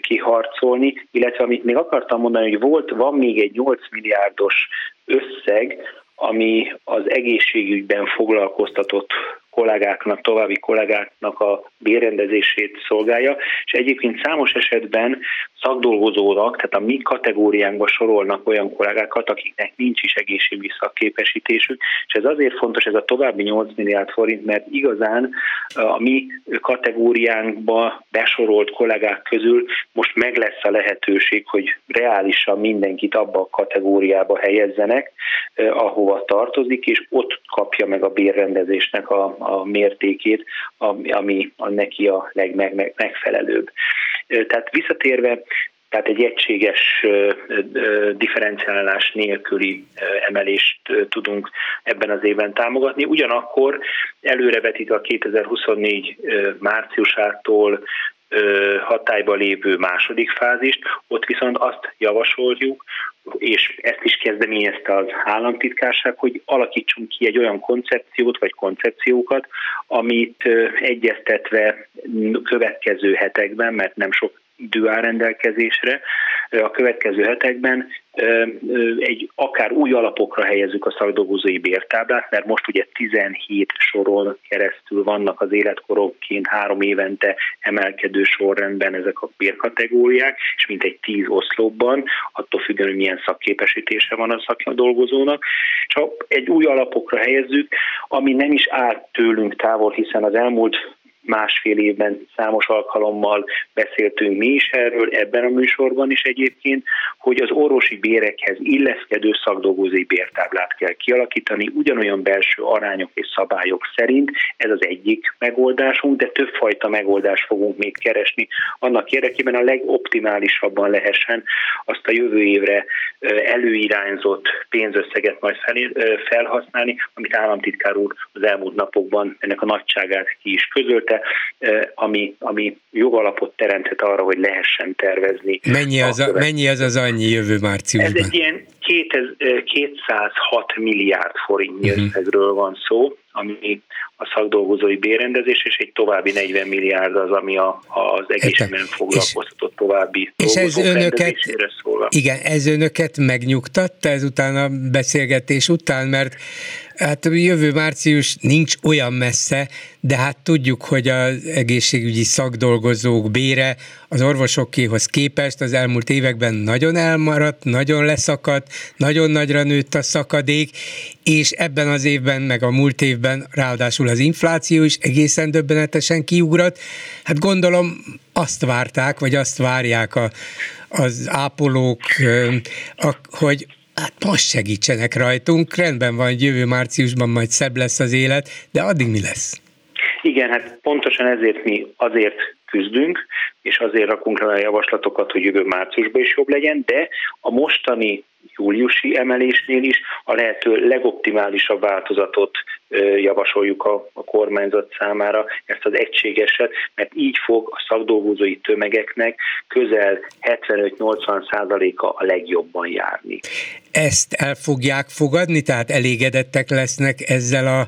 kiharcolni, illetve amit még akartam mondani, hogy volt, van még egy 8 milliárdos összeg, ami az egészségügyben foglalkoztatott kollégáknak, további kollégáknak a bérrendezését szolgálja, és egyébként számos esetben szakdolgozónak, tehát a mi kategóriánkba sorolnak olyan kollégákat, akiknek nincs is egészségügyi szakképesítésük, és ez azért fontos, ez a további 8 milliárd forint, mert igazán a mi kategóriánkba besorolt kollégák közül most meg lesz a lehetőség, hogy reálisan mindenkit abba a kategóriába helyezzenek, ahova tartozik, és ott kapja meg a bérrendezésnek a, a mértékét, ami a neki a legmegfelelőbb. Tehát visszatérve, tehát egy egységes differenciálás nélküli emelést tudunk ebben az évben támogatni. Ugyanakkor előrevetítve a 2024 márciusától hatályba lévő második fázist, ott viszont azt javasoljuk, és ezt is kezdeményezte az államtitkárság, hogy alakítsunk ki egy olyan koncepciót vagy koncepciókat, amit egyeztetve következő hetekben, mert nem sok idő áll rendelkezésre, a következő hetekben egy akár új alapokra helyezzük a szakdolgozói bértáblát, mert most ugye 17 soron keresztül vannak az életkorokként három évente emelkedő sorrendben ezek a bérkategóriák, és mint egy 10 oszlopban, attól függően, hogy milyen szakképesítése van a szakdolgozónak. Csak egy új alapokra helyezzük, ami nem is áll tőlünk távol, hiszen az elmúlt másfél évben számos alkalommal beszéltünk mi is erről, ebben a műsorban is egyébként, hogy az orvosi bérekhez illeszkedő szakdolgozói bértáblát kell kialakítani, ugyanolyan belső arányok és szabályok szerint, ez az egyik megoldásunk, de többfajta megoldást fogunk még keresni annak érdekében a legoptimálisabban lehessen azt a jövő évre előirányzott pénzösszeget majd felhasználni, amit államtitkár úr az elmúlt napokban ennek a nagyságát ki is közölte, ami, ami jogalapot teremthet arra, hogy lehessen tervezni. Mennyi az, a, mennyi az az annyi jövő márciusban? Ez egy ilyen 206 milliárd forintnyi uh-huh. összegről van szó, ami a szakdolgozói bérrendezés, és egy további 40 milliárd az, ami a, az egészségben foglalkoztatott további és ez önöket, szól. Igen, ez önöket megnyugtatta ezután a beszélgetés után, mert Hát jövő március nincs olyan messze, de hát tudjuk, hogy az egészségügyi szakdolgozók bére az orvosokéhoz képest az elmúlt években nagyon elmaradt, nagyon leszakadt, nagyon nagyra nőtt a szakadék, és ebben az évben, meg a múlt évben ráadásul az infláció is egészen döbbenetesen kiugrott. Hát gondolom azt várták, vagy azt várják a, az ápolók, hogy hát most segítsenek rajtunk, rendben van, hogy jövő márciusban majd szebb lesz az élet, de addig mi lesz? Igen, hát pontosan ezért mi azért küzdünk, és azért rakunk le a javaslatokat, hogy jövő márciusban is jobb legyen, de a mostani júliusi emelésnél is a lehető legoptimálisabb változatot javasoljuk a, a kormányzat számára, ezt az egységeset, mert így fog a szakdolgozói tömegeknek közel 75-80 százaléka a legjobban járni. Ezt el fogják fogadni, tehát elégedettek lesznek ezzel a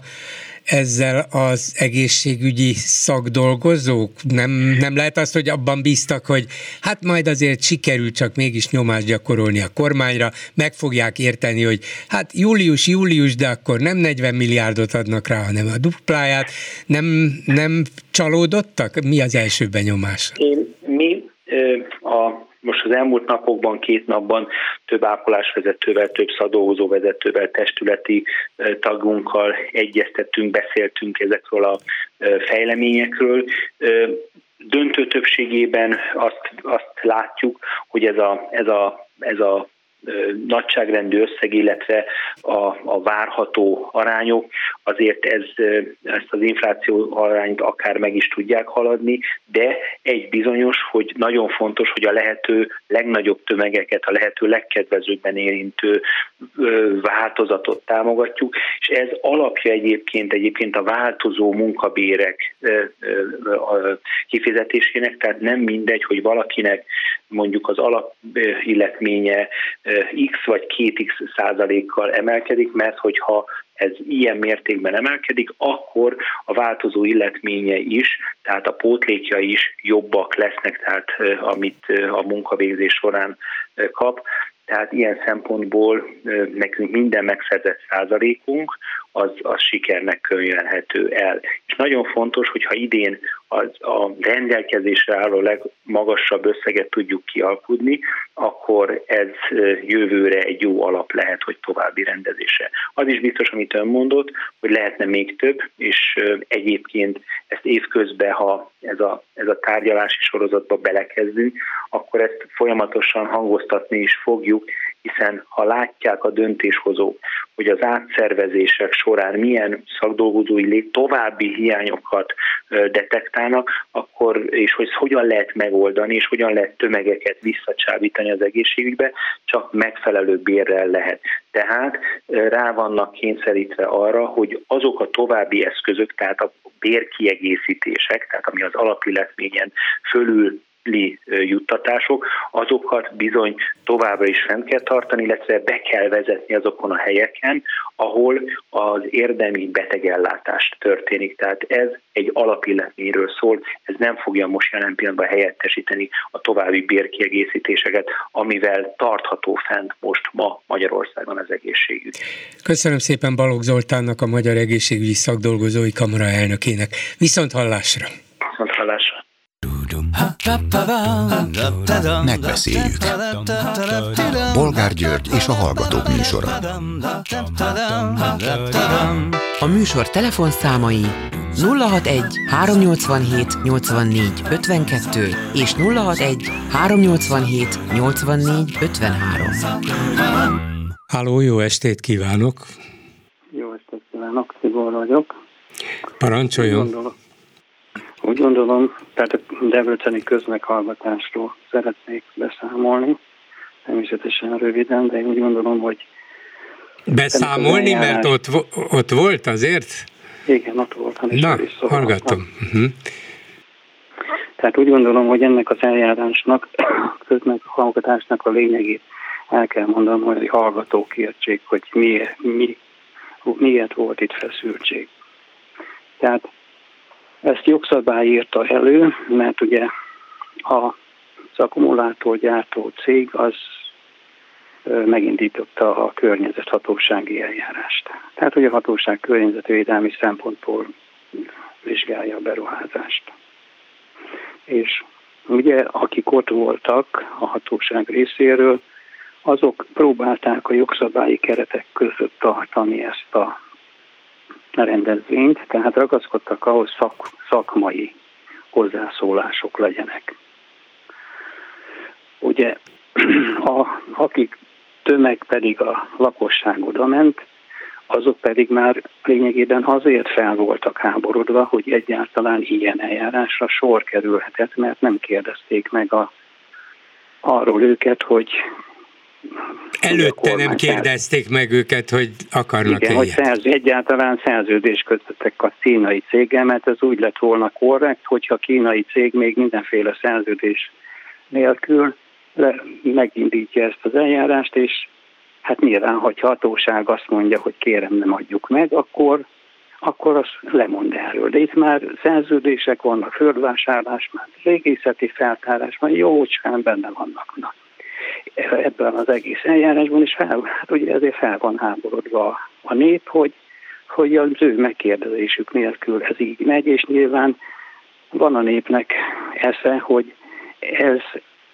ezzel az egészségügyi szakdolgozók? Nem, nem lehet azt, hogy abban bíztak, hogy hát majd azért sikerül csak mégis nyomást gyakorolni a kormányra, meg fogják érteni, hogy hát július, július, de akkor nem 40 milliárdot adnak rá, hanem a dupláját. Nem, nem csalódottak? Mi az első benyomás? Én, most az elmúlt napokban, két napban több ápolásvezetővel, több szadóhozó vezetővel, testületi tagunkkal egyeztettünk, beszéltünk ezekről a fejleményekről. Döntő többségében azt, azt látjuk, hogy ez a, ez a, ez a nagyságrendű összeg, illetve a, a várható arányok, azért ez, ezt az infláció arányt akár meg is tudják haladni, de egy bizonyos, hogy nagyon fontos, hogy a lehető legnagyobb tömegeket, a lehető legkedvezőbben érintő változatot támogatjuk, és ez alapja egyébként egyébként a változó munkabérek kifizetésének, tehát nem mindegy, hogy valakinek mondjuk az alapilletménye x vagy 2x százalékkal emelkedik, mert hogyha ez ilyen mértékben emelkedik, akkor a változó illetménye is, tehát a pótlékja is jobbak lesznek, tehát amit a munkavégzés során kap. Tehát ilyen szempontból nekünk minden megszerzett százalékunk az, az sikernek könyvelhető el. És nagyon fontos, hogyha idén az, a rendelkezésre álló legmagasabb összeget tudjuk kialkudni, akkor ez jövőre egy jó alap lehet, hogy további rendezése. Az is biztos, amit ön mondott, hogy lehetne még több, és egyébként ezt évközben, ha ez a, ez a tárgyalási sorozatba belekezdünk, akkor ezt folyamatosan hangoztatni is fogjuk, hiszen ha látják a döntéshozók, hogy az átszervezések során milyen szakdolgozói további hiányokat detektálnak, akkor, és hogy hogyan lehet megoldani, és hogyan lehet tömegeket visszacsábítani az egészségügybe, csak megfelelő bérrel lehet. Tehát rá vannak kényszerítve arra, hogy azok a további eszközök, tehát a bérkiegészítések, tehát ami az alapilletményen fölül juttatások, azokat bizony továbbra is fent kell tartani, illetve be kell vezetni azokon a helyeken, ahol az érdemi betegellátás történik. Tehát ez egy alapilletményről szól, ez nem fogja most jelen pillanatban helyettesíteni a további bérkiegészítéseket, amivel tartható fent most ma Magyarországon az egészségügy. Köszönöm szépen Balogh Zoltánnak, a Magyar Egészségügyi Szakdolgozói Kamara elnökének. Viszont hallásra! Megbeszéljük. Bolgár György és a Hallgatók műsora. A műsor telefonszámai 061 387 84 52 és 061 387 84 53. Háló, jó estét kívánok! Jó estét kívánok, Tibor vagyok. Parancsoljon! Gondolok, úgy gondolom, tehát a Debreceni közmeghallgatásról szeretnék beszámolni, természetesen röviden, de én úgy gondolom, hogy Beszámolni, mert ott, ott volt azért? Igen, ott volt. Na, hallgatom. Uh-huh. Tehát úgy gondolom, hogy ennek az eljárásnak, közmeghallgatásnak a lényegét el kell mondanom, hogy hallgatók értsék, hogy miért, mi, miért volt itt feszültség. Tehát ezt jogszabály írta elő, mert ugye a az akkumulátorgyártó cég az megindította a környezethatósági eljárást. Tehát, hogy a hatóság környezetvédelmi szempontból vizsgálja a beruházást. És ugye, akik ott voltak a hatóság részéről, azok próbálták a jogszabályi keretek között tartani ezt a rendezvényt, tehát ragaszkodtak ahhoz szak, szakmai hozzászólások legyenek. Ugye, a, akik tömeg pedig a lakosság oda ment, azok pedig már lényegében azért fel voltak háborodva, hogy egyáltalán ilyen eljárásra sor kerülhetett, mert nem kérdezték meg a, arról őket, hogy Előtte nem kérdezték meg őket, hogy akarnak Igen, hogy szerz, egyáltalán szerződés kötöttek a kínai céggel, mert ez úgy lett volna korrekt, hogyha a kínai cég még mindenféle szerződés nélkül le, megindítja ezt az eljárást, és hát nyilván, hogy hatóság azt mondja, hogy kérem nem adjuk meg, akkor, akkor az lemond erről. De itt már szerződések vannak, földvásárlás, már régészeti feltárás, már jócskán benne vannak. Na, ebben az egész eljárásban, és fel, hát ugye ezért fel van háborodva a, nép, hogy, hogy az ő megkérdezésük nélkül ez így megy, és nyilván van a népnek esze, hogy ez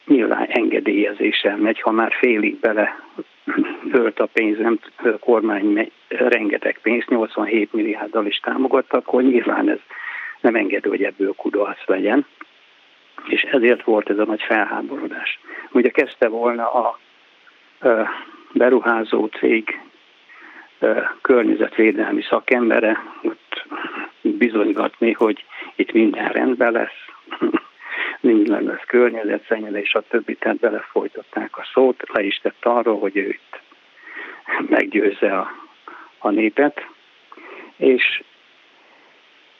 nyilván engedélyezéssel megy, ha már félig bele ölt a pénzem, a kormány rengeteg pénzt, 87 milliárddal is támogatta, akkor nyilván ez nem engedő, hogy ebből kudarc legyen. És ezért volt ez a nagy felháborodás. Ugye kezdte volna a beruházó cég környezetvédelmi szakembere ott bizonygatni, hogy itt minden rendben lesz, minden lesz környezetszennyezés, többi, tehát belefolytották a szót, le is tett arról, hogy ő itt meggyőzze a, a népet, és,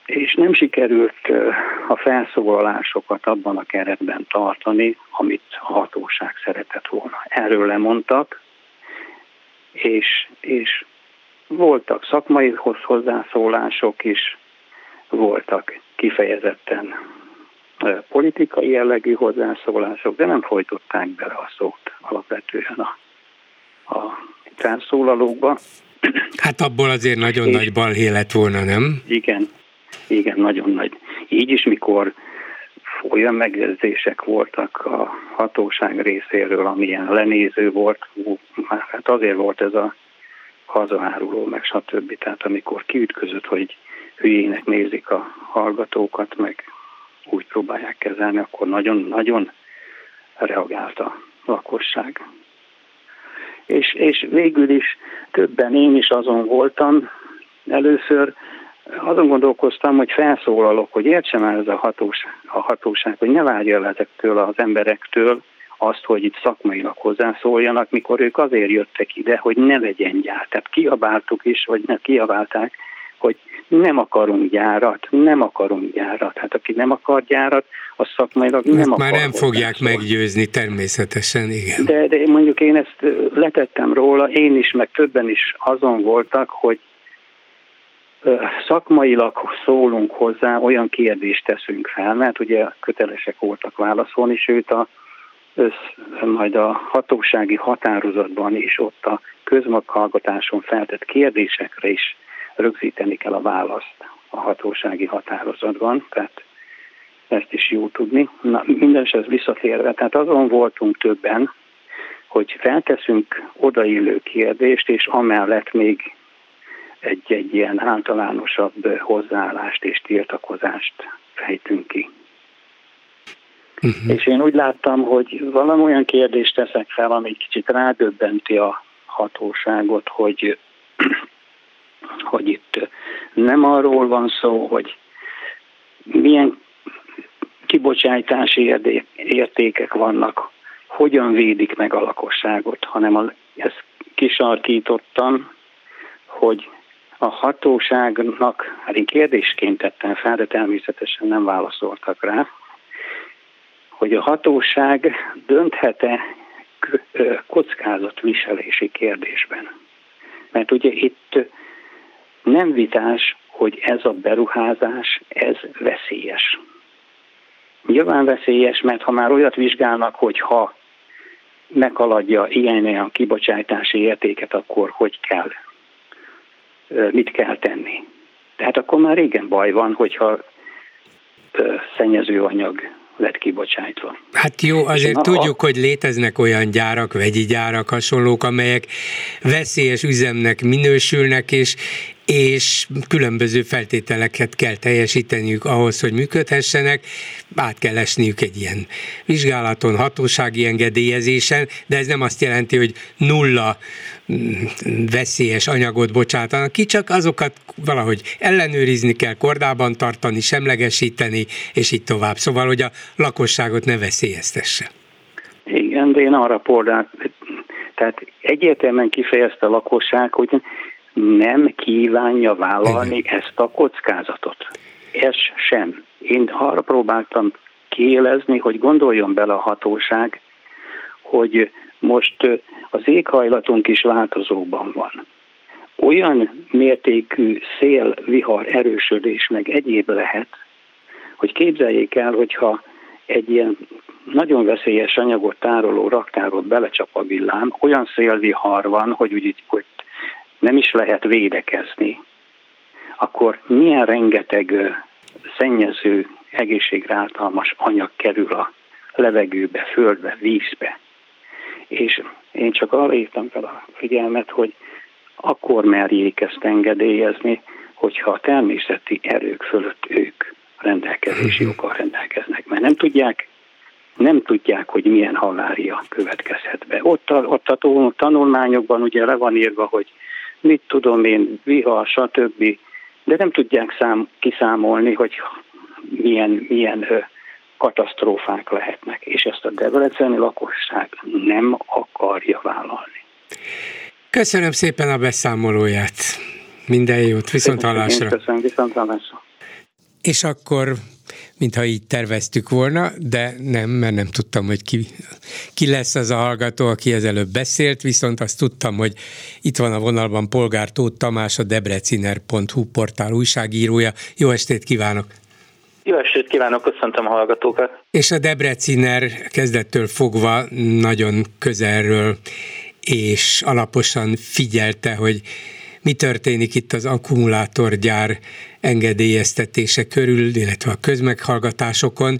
és nem sikerült a felszólalásokat abban a keretben tartani, amit a hatóság szeretett volna. Erről lemondtak, és, és voltak szakmai hozzászólások is, voltak kifejezetten politikai jellegű hozzászólások, de nem folytották bele a szót alapvetően a, a felszólalókba. Hát abból azért nagyon És nagy balhé lett volna, nem? Igen, igen, nagyon nagy. Így is, mikor olyan megjegyzések voltak a hatóság részéről, amilyen lenéző volt, hát azért volt ez a hazaáruló, meg stb. Tehát amikor kiütközött, hogy hülyének nézik a hallgatókat, meg úgy próbálják kezelni, akkor nagyon-nagyon reagált a lakosság. És, és végül is többen én is azon voltam, először azon gondolkoztam, hogy felszólalok, hogy értsem el ez a, hatós, a hatóság, hogy ne várja el ezektől az emberektől azt, hogy itt szakmailag hozzászóljanak, mikor ők azért jöttek ide, hogy ne legyen gyár. Tehát kiabáltuk is, vagy ne kiabálták, hogy nem akarunk gyárat, nem akarunk gyárat. Hát aki nem akar gyárat, az szakmailag nem ezt akar. Már nem fogják meggyőzni természetesen, igen. De, de mondjuk én ezt letettem róla, én is, meg többen is azon voltak, hogy szakmailag szólunk hozzá, olyan kérdést teszünk fel, mert ugye kötelesek voltak válaszolni, sőt a, majd a hatósági határozatban is ott a közmaghallgatáson feltett kérdésekre is rögzíteni kell a választ a hatósági határozatban, tehát ezt is jó tudni. Na, minden ez visszatérve, tehát azon voltunk többen, hogy felteszünk odaillő kérdést, és amellett még egy-egy ilyen általánosabb hozzáállást és tiltakozást fejtünk ki. Uh-huh. És én úgy láttam, hogy valami olyan kérdést teszek fel, ami kicsit rádöbbenti a hatóságot, hogy hogy itt nem arról van szó, hogy milyen kibocsátási értékek vannak, hogyan védik meg a lakosságot, hanem a, ezt kisarkítottam, hogy a hatóságnak, hát én kérdésként tettem fel, de természetesen nem válaszoltak rá, hogy a hatóság dönthet-e kockázatviselési kérdésben. Mert ugye itt nem vitás, hogy ez a beruházás, ez veszélyes. Nyilván veszélyes, mert ha már olyat vizsgálnak, hogy ha meghaladja ilyen a kibocsátási értéket, akkor hogy kell, mit kell tenni. Tehát akkor már régen baj van, hogyha szennyezőanyag lett kibocsátva. Hát jó, azért a, tudjuk, hogy léteznek olyan gyárak, vegyi gyárak, hasonlók, amelyek veszélyes üzemnek minősülnek, és és különböző feltételeket kell teljesíteniük ahhoz, hogy működhessenek, át kell esniük egy ilyen vizsgálaton, hatósági engedélyezésen, de ez nem azt jelenti, hogy nulla mm, veszélyes anyagot bocsátanak ki, csak azokat valahogy ellenőrizni kell, kordában tartani, semlegesíteni, és így tovább. Szóval, hogy a lakosságot ne veszélyeztesse. Igen, de én arra pordát, tehát egyértelműen kifejezte a lakosság, hogy nem kívánja vállalni Igen. ezt a kockázatot. Ez sem. Én arra próbáltam kiélezni, hogy gondoljon bele a hatóság, hogy most az éghajlatunk is változóban van. Olyan mértékű szél, vihar, erősödés meg egyéb lehet, hogy képzeljék el, hogyha egy ilyen nagyon veszélyes anyagot tároló raktárot belecsap a villám, olyan szélvihar van, hogy úgy, hogy nem is lehet védekezni, akkor milyen rengeteg szennyező, egészségre általmas anyag kerül a levegőbe, földbe, vízbe. És én csak arra írtam fel a figyelmet, hogy akkor merjék ezt engedélyezni, hogyha a természeti erők fölött ők rendelkezési mhm. joggal rendelkeznek, mert nem tudják, nem tudják, hogy milyen halária következhet be. Ott a, ott a tanulmányokban ugye le van írva, hogy mit tudom én, vihar, stb. De nem tudják szám, kiszámolni, hogy milyen, milyen ö, katasztrófák lehetnek, és ezt a debreceni lakosság nem akarja vállalni. Köszönöm szépen a beszámolóját. Minden jót, viszont hallásra. Köszönöm, viszont hallásra. És akkor mintha így terveztük volna, de nem, mert nem tudtam, hogy ki, ki lesz az a hallgató, aki ezelőbb beszélt, viszont azt tudtam, hogy itt van a vonalban Polgár Tóth Tamás, a debreciner.hu portál újságírója. Jó estét kívánok! Jó estét kívánok, köszöntöm a hallgatókat! És a Debreciner kezdettől fogva nagyon közelről és alaposan figyelte, hogy mi történik itt az akkumulátorgyár engedélyeztetése körül, illetve a közmeghallgatásokon.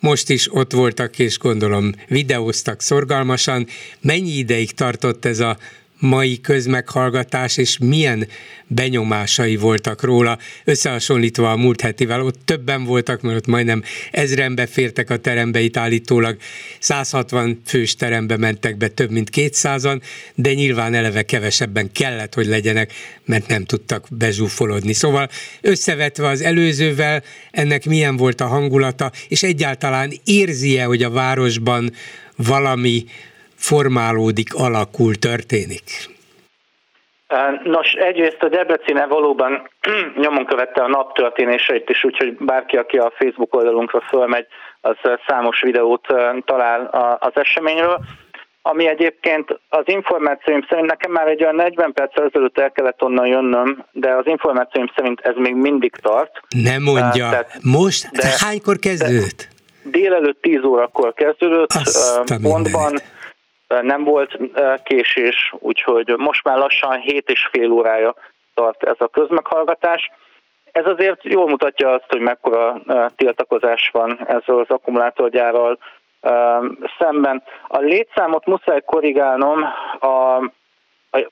Most is ott voltak, és gondolom videóztak szorgalmasan. Mennyi ideig tartott ez a mai közmeghallgatás, és milyen benyomásai voltak róla, összehasonlítva a múlt hetivel. Ott többen voltak, mert ott majdnem ezren befértek a terembe, itt állítólag 160 fős terembe mentek be több mint 200-an, de nyilván eleve kevesebben kellett, hogy legyenek, mert nem tudtak bezsúfolodni. Szóval összevetve az előzővel, ennek milyen volt a hangulata, és egyáltalán érzi-e, hogy a városban valami formálódik, alakul, történik? Nos, egyrészt a Debrecine valóban nyomon követte a nap történéseit is, úgyhogy bárki, aki a Facebook oldalunkra fölmegy, az számos videót talál az eseményről. Ami egyébként az információim szerint, nekem már egy olyan 40 perc ezelőtt el kellett onnan jönnöm, de az információim szerint ez még mindig tart. Nem mondja. Tehát, Most? De, hánykor kezdődött? Délelőtt 10 órakor kezdődött, pontban nem volt késés, úgyhogy most már lassan 7 és fél órája tart ez a közmeghallgatás. Ez azért jól mutatja azt, hogy mekkora tiltakozás van ezzel az akkumulátorgyárral szemben. A létszámot muszáj korrigálnom, a,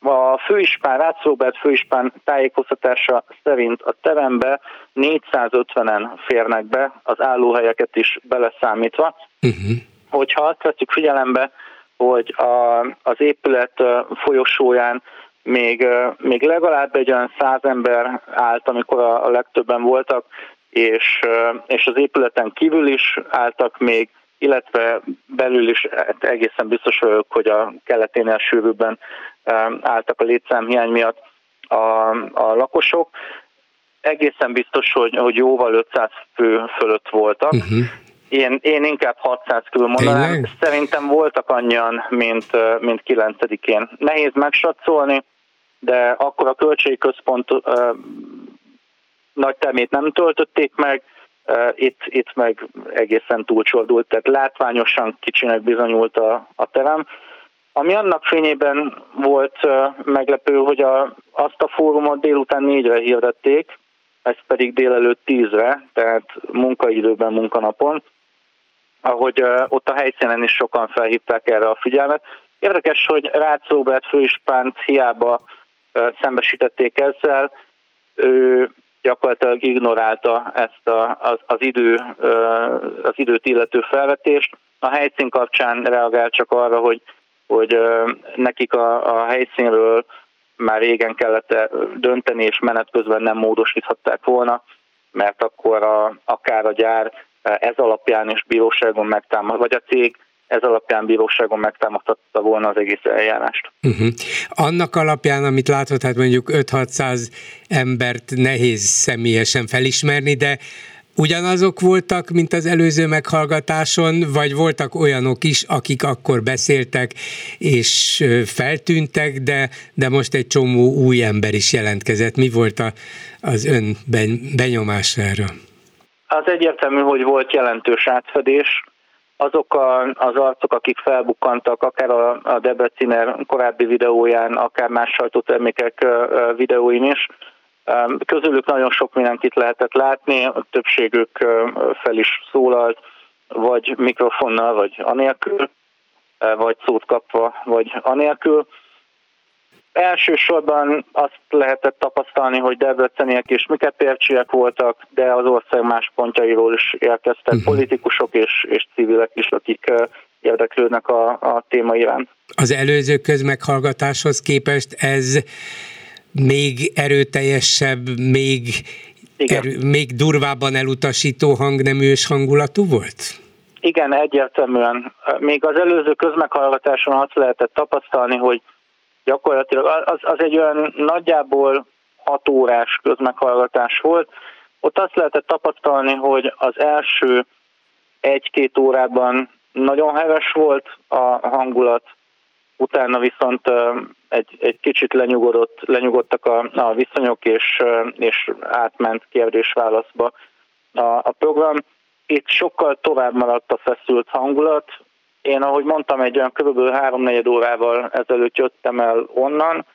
a főispán, Rácz Robert főispán tájékoztatása szerint a terembe 450-en férnek be, az állóhelyeket is beleszámítva. Uh-huh. Hogyha azt veszük figyelembe, hogy a, az épület folyosóján még, még legalább egy olyan száz ember állt, amikor a, a legtöbben voltak, és, és az épületen kívül is álltak még, illetve belül is hát egészen biztos vagyok, hogy a keleténél sűrűbben álltak a létszámhiány miatt a, a lakosok. Egészen biztos, hogy, hogy jóval 500 fő fölött voltak, uh-huh. Én, én inkább 600 körül mondanám. Tényleg? Szerintem voltak annyian, mint, mint 9-én. Nehéz megsatszolni, de akkor a költségi központ nagy termét nem töltötték meg, itt, itt meg egészen túlcsordult, tehát látványosan kicsinek bizonyult a, a terem. Ami annak fényében volt meglepő, hogy a, azt a fórumot délután négyre hirdették, ez pedig délelőtt tízre, tehát munkaidőben, munkanapon, ahogy ott a helyszínen is sokan felhívták erre a figyelmet. Érdekes, hogy Rácz Robert főispánt hiába szembesítették ezzel, ő gyakorlatilag ignorálta ezt a, az, az, idő, az időt illető felvetést. A helyszín kapcsán reagált csak arra, hogy, hogy nekik a, a helyszínről már régen kellett dönteni, és menet közben nem módosíthatták volna, mert akkor a, akár a gyár ez alapján is bíróságon megtámad, vagy a cég ez alapján bíróságon megtámadhatta volna az egész eljárást. Uh-huh. Annak alapján, amit látott, hát mondjuk 5-600 embert nehéz személyesen felismerni, de ugyanazok voltak, mint az előző meghallgatáson, vagy voltak olyanok is, akik akkor beszéltek és feltűntek, de, de most egy csomó új ember is jelentkezett. Mi volt a, az ön benyomása erről? Az egyértelmű, hogy volt jelentős átfedés, azok a, az arcok, akik felbukkantak, akár a, a Debreciner korábbi videóján, akár más sajtótermékek videóin is, közülük nagyon sok mindenkit lehetett látni, a többségük fel is szólalt, vagy mikrofonnal, vagy anélkül, vagy szót kapva, vagy anélkül. Elsősorban azt lehetett tapasztalni, hogy debreceniek és miketércsiek voltak, de az ország más pontjairól is érkeztek uh-huh. politikusok és, és civilek is, akik érdeklődnek a, a téma iránt. Az előző közmeghallgatáshoz képest ez még erőteljesebb, még, erő, még durvábban elutasító hangnemű és hangulatú volt? Igen, egyértelműen. Még az előző közmeghallgatáson azt lehetett tapasztalni, hogy gyakorlatilag az, az egy olyan nagyjából hat órás közmeghallgatás volt. Ott azt lehetett tapasztalni, hogy az első egy-két órában nagyon heves volt a hangulat, utána viszont egy, egy kicsit lenyugodott, lenyugodtak a, a viszonyok, és, és átment kérdés-válaszba a, a program. Itt sokkal tovább maradt a feszült hangulat, én, ahogy mondtam, egy olyan kb. háromnegyed órával ezelőtt jöttem el onnan,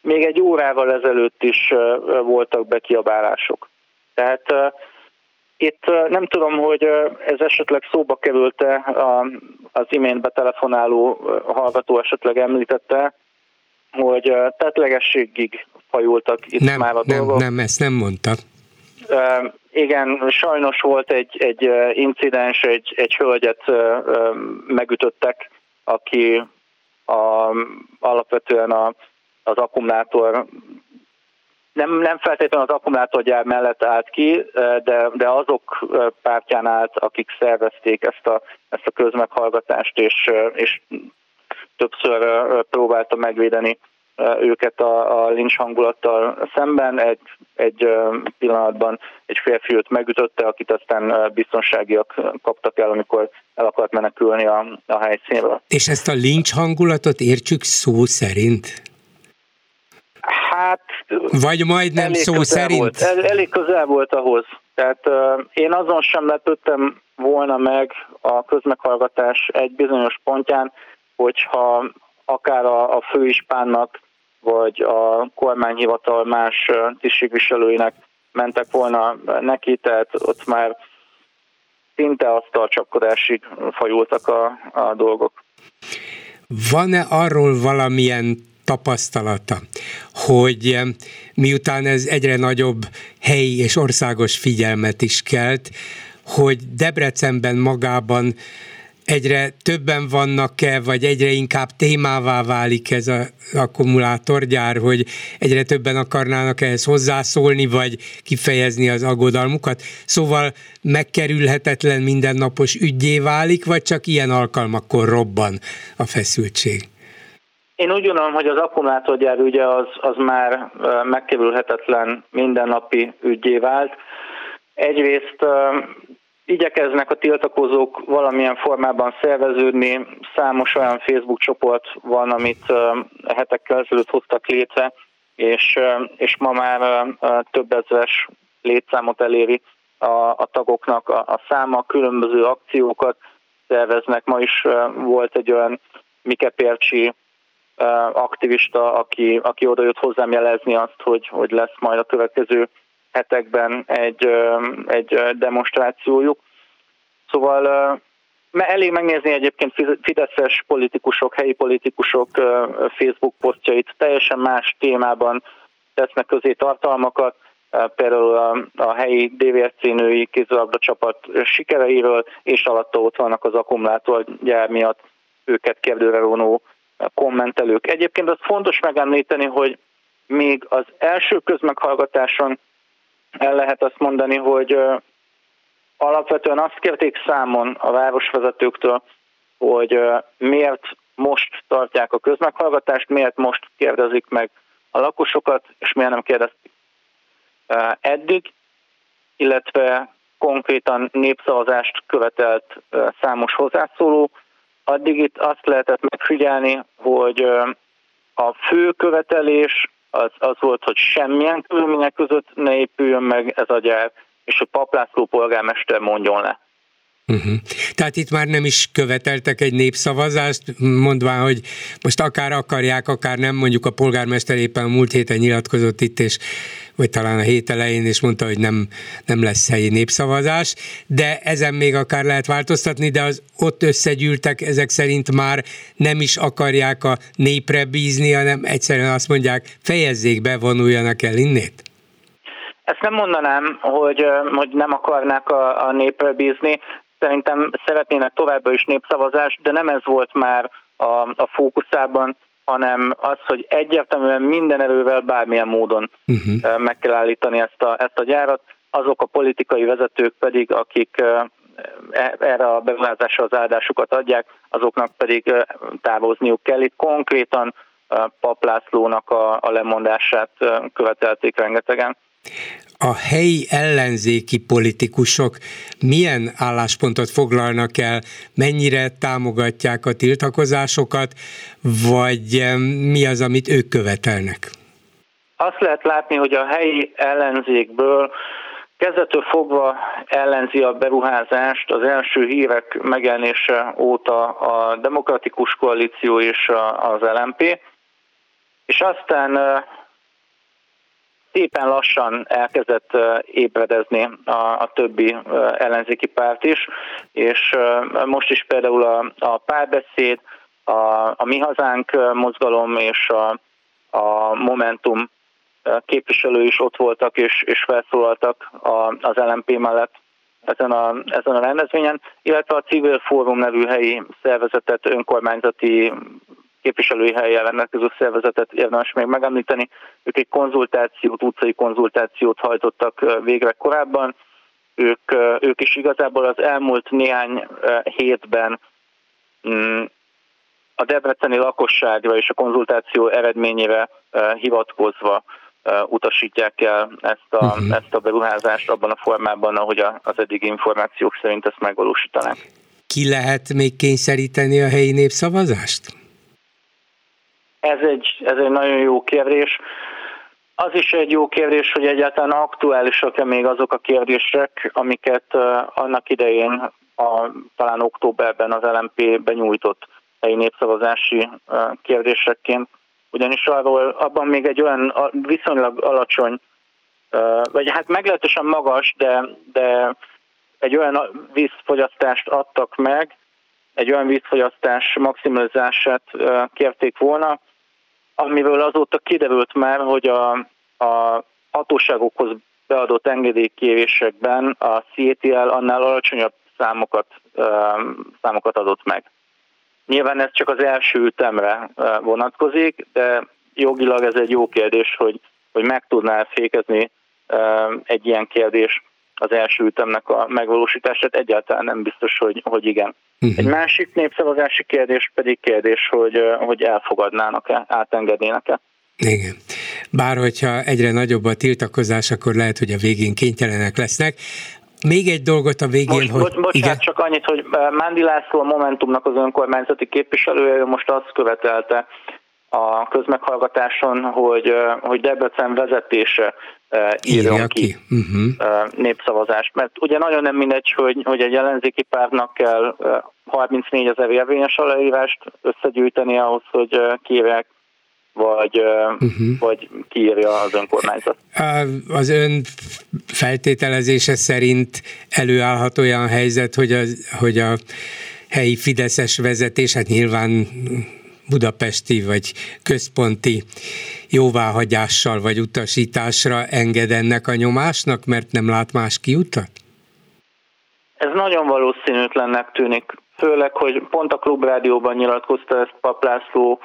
még egy órával ezelőtt is voltak bekiabálások. Tehát itt nem tudom, hogy ez esetleg szóba került-e az imént betelefonáló hallgató esetleg említette, hogy tetlegességig fajultak itt nem, már a nem, dolgok. Nem, ezt nem mondta. Igen, sajnos volt egy, egy incidens, egy, egy hölgyet megütöttek, aki a, alapvetően a, az akkumulátor nem, nem feltétlenül az akkumulátorgyár mellett állt ki, de, de azok pártján állt, akik szervezték ezt a, ezt a közmeghallgatást, és, és többször próbálta megvédeni őket a, a lincs hangulattal szemben. Egy, egy pillanatban egy férfi őt megütötte, akit aztán biztonságiak kaptak el, amikor el akart menekülni a, a helyszínről. És ezt a lincs hangulatot értsük szó szerint? Hát... Vagy majdnem szó szerint? Volt, el, elég közel volt ahhoz. Tehát uh, én azon sem lepődtem volna meg a közmeghallgatás egy bizonyos pontján, hogyha akár a, a főispánnak vagy a kormányhivatal más tisztségviselőinek mentek volna neki, tehát ott már szinte azt a csapkodásig fajultak a, a dolgok. Van-e arról valamilyen tapasztalata, hogy miután ez egyre nagyobb helyi és országos figyelmet is kelt, hogy Debrecenben magában egyre többen vannak-e, vagy egyre inkább témává válik ez az akkumulátorgyár, hogy egyre többen akarnának ehhez hozzászólni, vagy kifejezni az aggodalmukat. Szóval megkerülhetetlen mindennapos ügyé válik, vagy csak ilyen alkalmakkor robban a feszültség? Én úgy gondolom, hogy az akkumulátorgyár ügye az, az már megkerülhetetlen mindennapi ügyé vált. Egyrészt igyekeznek a tiltakozók valamilyen formában szerveződni. Számos olyan Facebook csoport van, amit hetekkel ezelőtt hoztak létre, és, és ma már több ezeres létszámot eléri a, a tagoknak a, a száma, különböző akciókat szerveznek. Ma is volt egy olyan Mike Pércsi aktivista, aki, aki oda jött hozzám jelezni azt, hogy, hogy lesz majd a következő hetekben egy, egy demonstrációjuk. Szóval elég megnézni egyébként fideszes politikusok, helyi politikusok Facebook posztjait, teljesen más témában tesznek közé tartalmakat, például a, helyi DVSC női kézilabda csapat sikereiről, és alatta ott vannak az akkumulátorgyár miatt őket kérdőre vonó kommentelők. Egyébként az fontos megemlíteni, hogy még az első közmeghallgatáson el lehet azt mondani, hogy alapvetően azt kérték számon a városvezetőktől, hogy miért most tartják a közmeghallgatást, miért most kérdezik meg a lakosokat, és miért nem kérdezték eddig, illetve konkrétan népszavazást követelt számos hozzászóló. Addig itt azt lehetett megfigyelni, hogy a fő követelés az, az volt, hogy semmilyen körülmények között ne épüljön meg ez a gyár, és hogy Paplászló polgármester mondjon le. Uh-huh. Tehát itt már nem is követeltek egy népszavazást, mondván, hogy most akár akarják, akár nem, mondjuk a polgármester éppen a múlt héten nyilatkozott itt, és vagy talán a hét elején, és mondta, hogy nem, nem lesz helyi népszavazás, de ezen még akár lehet változtatni, de az ott összegyűltek, ezek szerint már nem is akarják a népre bízni, hanem egyszerűen azt mondják, fejezzék be, vonuljanak el innét? Ezt nem mondanám, hogy, hogy nem akarnák a, a népre bízni. Szerintem szeretnének továbbra is népszavazást, de nem ez volt már a, a fókuszában, hanem az, hogy egyértelműen minden erővel bármilyen módon uh-huh. meg kell állítani ezt a, ezt a gyárat. Azok a politikai vezetők pedig, akik e, erre a beruházásra az áldásukat adják, azoknak pedig távozniuk kell. Itt konkrétan Paplászlónak a, a lemondását követelték rengetegen a helyi ellenzéki politikusok milyen álláspontot foglalnak el, mennyire támogatják a tiltakozásokat, vagy mi az, amit ők követelnek? Azt lehet látni, hogy a helyi ellenzékből kezdetől fogva ellenzi a beruházást az első hírek megjelenése óta a Demokratikus Koalíció és az LMP, és aztán szépen lassan elkezdett ébredezni a, a többi ellenzéki párt is, és most is például a, a párbeszéd, a, a Mi Hazánk mozgalom és a, a Momentum képviselő is ott voltak és, és felszólaltak a, az LMP mellett ezen a, ezen a rendezvényen, illetve a Civil Fórum nevű helyi szervezetet, önkormányzati képviselői helyen rendelkező szervezetet érdemes még megemlíteni. Ők egy konzultációt, utcai konzultációt hajtottak végre korábban. Ők, ők is igazából az elmúlt néhány hétben mm, a debreceni lakosságra és a konzultáció eredményére hivatkozva utasítják el ezt a, uh-huh. ezt a beruházást abban a formában, ahogy az eddigi információk szerint ezt megvalósítanák. Ki lehet még kényszeríteni a helyi népszavazást? Ez egy, ez egy nagyon jó kérdés. Az is egy jó kérdés, hogy egyáltalán aktuálisak-e még azok a kérdések, amiket annak idején, a, talán októberben az LMP benyújtott helyi népszavazási kérdésekként. Ugyanis arról abban még egy olyan viszonylag alacsony, vagy hát meglehetősen magas, de, de egy olyan vízfogyasztást adtak meg, egy olyan vízfogyasztás maximalizását kérték volna, amiről azóta kiderült már, hogy a, a hatóságokhoz beadott engedélykérésekben a CTL annál alacsonyabb számokat, számokat adott meg. Nyilván ez csak az első ütemre vonatkozik, de jogilag ez egy jó kérdés, hogy, hogy meg tudná fékezni egy ilyen kérdés az első ütemnek a megvalósítását, egyáltalán nem biztos, hogy, hogy igen. Uh-huh. Egy másik népszavazási kérdés pedig kérdés, hogy, hogy elfogadnának-e, átengednének-e. Igen. Bár hogyha egyre nagyobb a tiltakozás, akkor lehet, hogy a végén kénytelenek lesznek. Még egy dolgot a végén, most, hogy... Bocsánat, igen? csak annyit, hogy Mándi László a Momentumnak az önkormányzati képviselője most azt követelte, a közmeghallgatáson, hogy, hogy Debrecen vezetése írjon ki, ki. Uh-huh. népszavazást. Mert ugye nagyon nem mindegy, hogy, hogy egy ellenzéki pártnak kell 34 ezer érvényes aláírást összegyűjteni ahhoz, hogy kérják vagy, uh-huh. vagy kiírja az önkormányzat. Az ön feltételezése szerint előállhat olyan helyzet, hogy, az, hogy a helyi fideszes vezetés, hát nyilván budapesti vagy központi jóváhagyással vagy utasításra enged ennek a nyomásnak, mert nem lát más kiutat? Ez nagyon valószínűtlennek tűnik. Főleg, hogy pont a klubrádióban nyilatkozta ezt Paplászló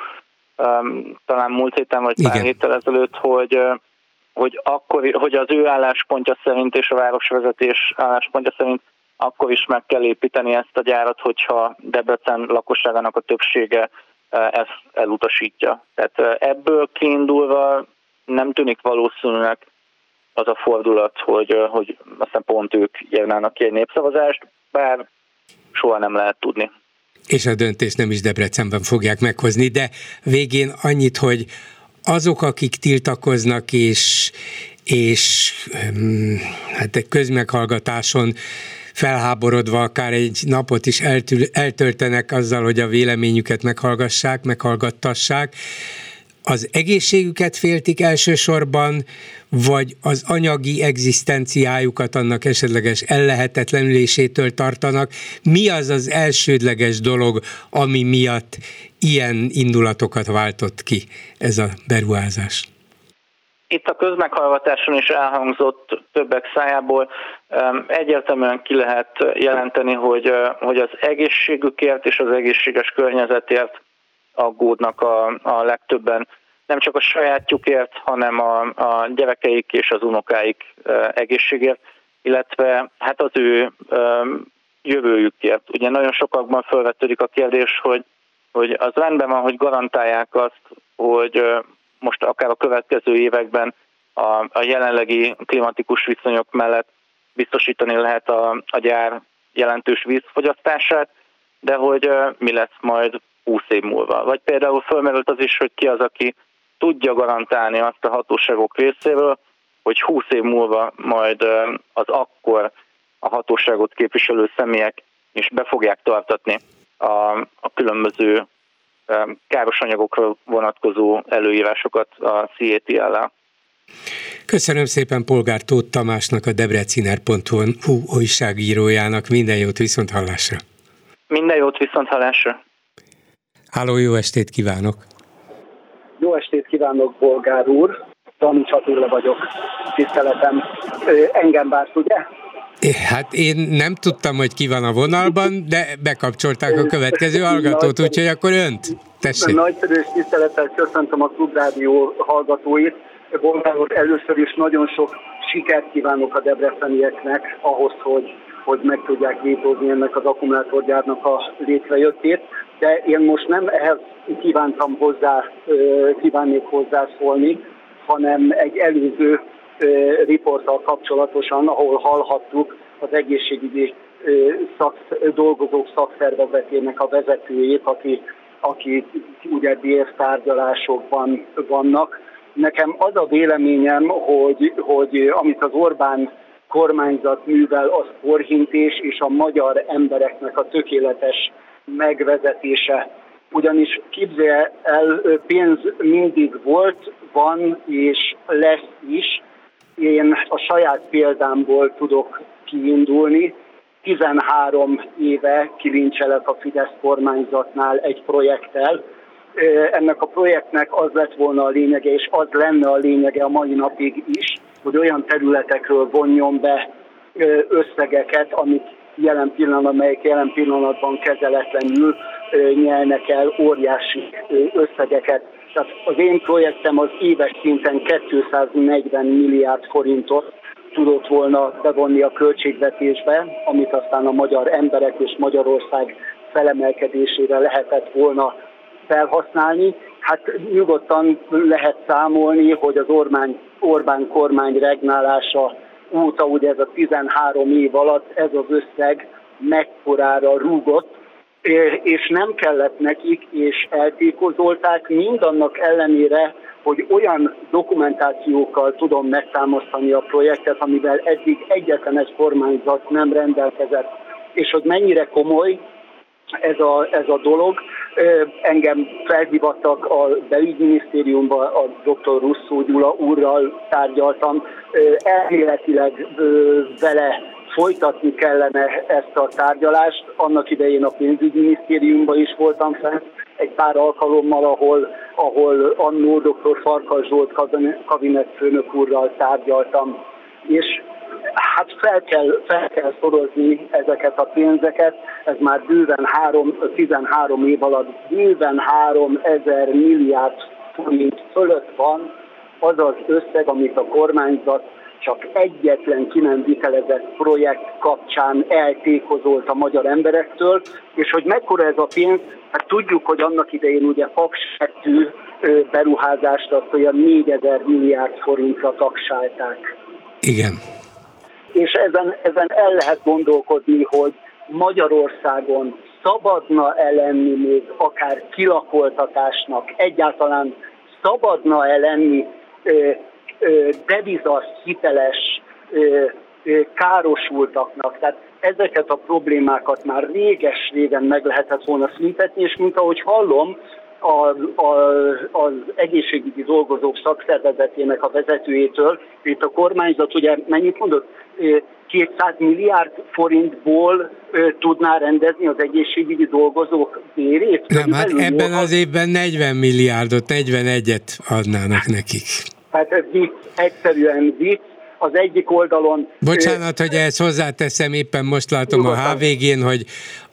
um, talán múlt héten vagy pár héttel ezelőtt, hogy hogy, akkor, hogy az ő álláspontja szerint és a városvezetés álláspontja szerint akkor is meg kell építeni ezt a gyárat, hogyha Debrecen lakosságának a többsége ezt elutasítja. Tehát ebből kiindulva nem tűnik valószínűnek az a fordulat, hogy, hogy aztán pont ők írnának ki egy népszavazást, bár soha nem lehet tudni. És a döntést nem is Debrecenben fogják meghozni, de végén annyit, hogy azok, akik tiltakoznak és, és hát egy közmeghallgatáson felháborodva akár egy napot is eltül, eltöltenek azzal, hogy a véleményüket meghallgassák, meghallgattassák, az egészségüket féltik elsősorban, vagy az anyagi egzisztenciájukat annak esetleges ellehetetlenülésétől tartanak. Mi az az elsődleges dolog, ami miatt ilyen indulatokat váltott ki ez a beruházás? Itt a közmeghallgatáson is elhangzott többek szájából, egyértelműen ki lehet jelenteni, hogy, hogy az egészségükért és az egészséges környezetért aggódnak a, a legtöbben. Nem csak a sajátjukért, hanem a, a gyerekeik és az unokáik egészségért, illetve hát az ő jövőjükért. Ugye nagyon sokakban felvetődik a kérdés, hogy, hogy az rendben van, hogy garantálják azt, hogy most akár a következő években a, a jelenlegi klimatikus viszonyok mellett biztosítani lehet a, a gyár jelentős vízfogyasztását, de hogy mi lesz majd 20 év múlva. Vagy például fölmerült az is, hogy ki az, aki tudja garantálni azt a hatóságok részéről, hogy 20 év múlva majd az akkor a hatóságot képviselő személyek is be fogják tartatni a, a különböző káros anyagokra vonatkozó előírásokat a CETL-el. Köszönöm szépen Polgár Tóth Tamásnak, a debreciner.hu újságírójának. Minden jót viszont hallásra. Minden jót viszont hallásra. Háló, jó estét kívánok! Jó estét kívánok, Polgár úr! Dani Csatilla vagyok, tiszteletem. Engem várt, ugye? Hát én nem tudtam, hogy ki van a vonalban, de bekapcsolták a következő hallgatót, úgyhogy akkor önt. Tessék. Nagyszerű és tisztelettel köszöntöm a Klubrádió hallgatóit. Bolgár először is nagyon sok sikert kívánok a debrecenieknek ahhoz, hogy hogy meg tudják vétózni ennek az akkumulátorgyárnak a létrejöttét, de én most nem ehhez kívántam hozzá, kívánnék hozzászólni, hanem egy előző riporttal kapcsolatosan, ahol hallhattuk az egészségügyi szak, dolgozók szakszervezetének a vezetőjét, aki, aki ugye tárgyalásokban vannak. Nekem az a véleményem, hogy, hogy amit az Orbán kormányzat művel, az forhintés és a magyar embereknek a tökéletes megvezetése. Ugyanis képzelje el, pénz mindig volt, van és lesz is, én a saját példámból tudok kiindulni. 13 éve kilincselek a Fidesz kormányzatnál egy projekttel. Ennek a projektnek az lett volna a lényege, és az lenne a lényege a mai napig is, hogy olyan területekről vonjon be összegeket, amik jelen pillanatban, amelyek jelen pillanatban kezeletlenül nyelnek el óriási összegeket tehát az én projektem az éves szinten 240 milliárd forintot tudott volna bevonni a költségvetésbe, amit aztán a magyar emberek és Magyarország felemelkedésére lehetett volna felhasználni. Hát nyugodtan lehet számolni, hogy az Orbán, Orbán kormány regnálása óta, ugye ez a 13 év alatt ez az összeg mekkorára rúgott, és nem kellett nekik, és eltékozolták, mindannak ellenére, hogy olyan dokumentációkkal tudom megtámasztani a projektet, amivel eddig egyetlen egy kormányzat nem rendelkezett, és hogy mennyire komoly ez a, ez a dolog. Engem felhívattak a belügyminisztériumba, a dr. Russzó Gyula úrral tárgyaltam, elméletileg vele folytatni kellene ezt a tárgyalást. Annak idején a pénzügyminisztériumban is voltam fenn, egy pár alkalommal, ahol, ahol annó dr. Farkas Zsolt kabinetfőnök úrral tárgyaltam. És hát fel kell, fel kell szorozni ezeket a pénzeket, ez már bőven három, 13 év alatt bőven 3 ezer milliárd forint fölött van az az összeg, amit a kormányzat csak egyetlen ki nem vitelezett projekt kapcsán eltékozolt a magyar emberektől, és hogy mekkora ez a pénz, hát tudjuk, hogy annak idején ugye faksettű beruházást azt olyan 4000 milliárd forintra taksálták. Igen. És ezen, ezen el lehet gondolkodni, hogy Magyarországon szabadna elenni még akár kilakoltatásnak, egyáltalán szabadna elenni devizas hiteles károsultaknak. Tehát ezeket a problémákat már réges-régen meg lehetett volna szüntetni, és mint ahogy hallom, az, az egészségügyi dolgozók szakszervezetének a vezetőjétől, itt a kormányzat ugye mennyit mondott, 200 milliárd forintból tudná rendezni az egészségügyi dolgozók bérét? Nem, hát ebben az évben 40 milliárdot, 41-et adnának nekik. Hát ez vicc, egyszerűen vicc. Az egyik oldalon... Bocsánat, hogy ezt hozzáteszem, éppen most látom a HVG-n, hogy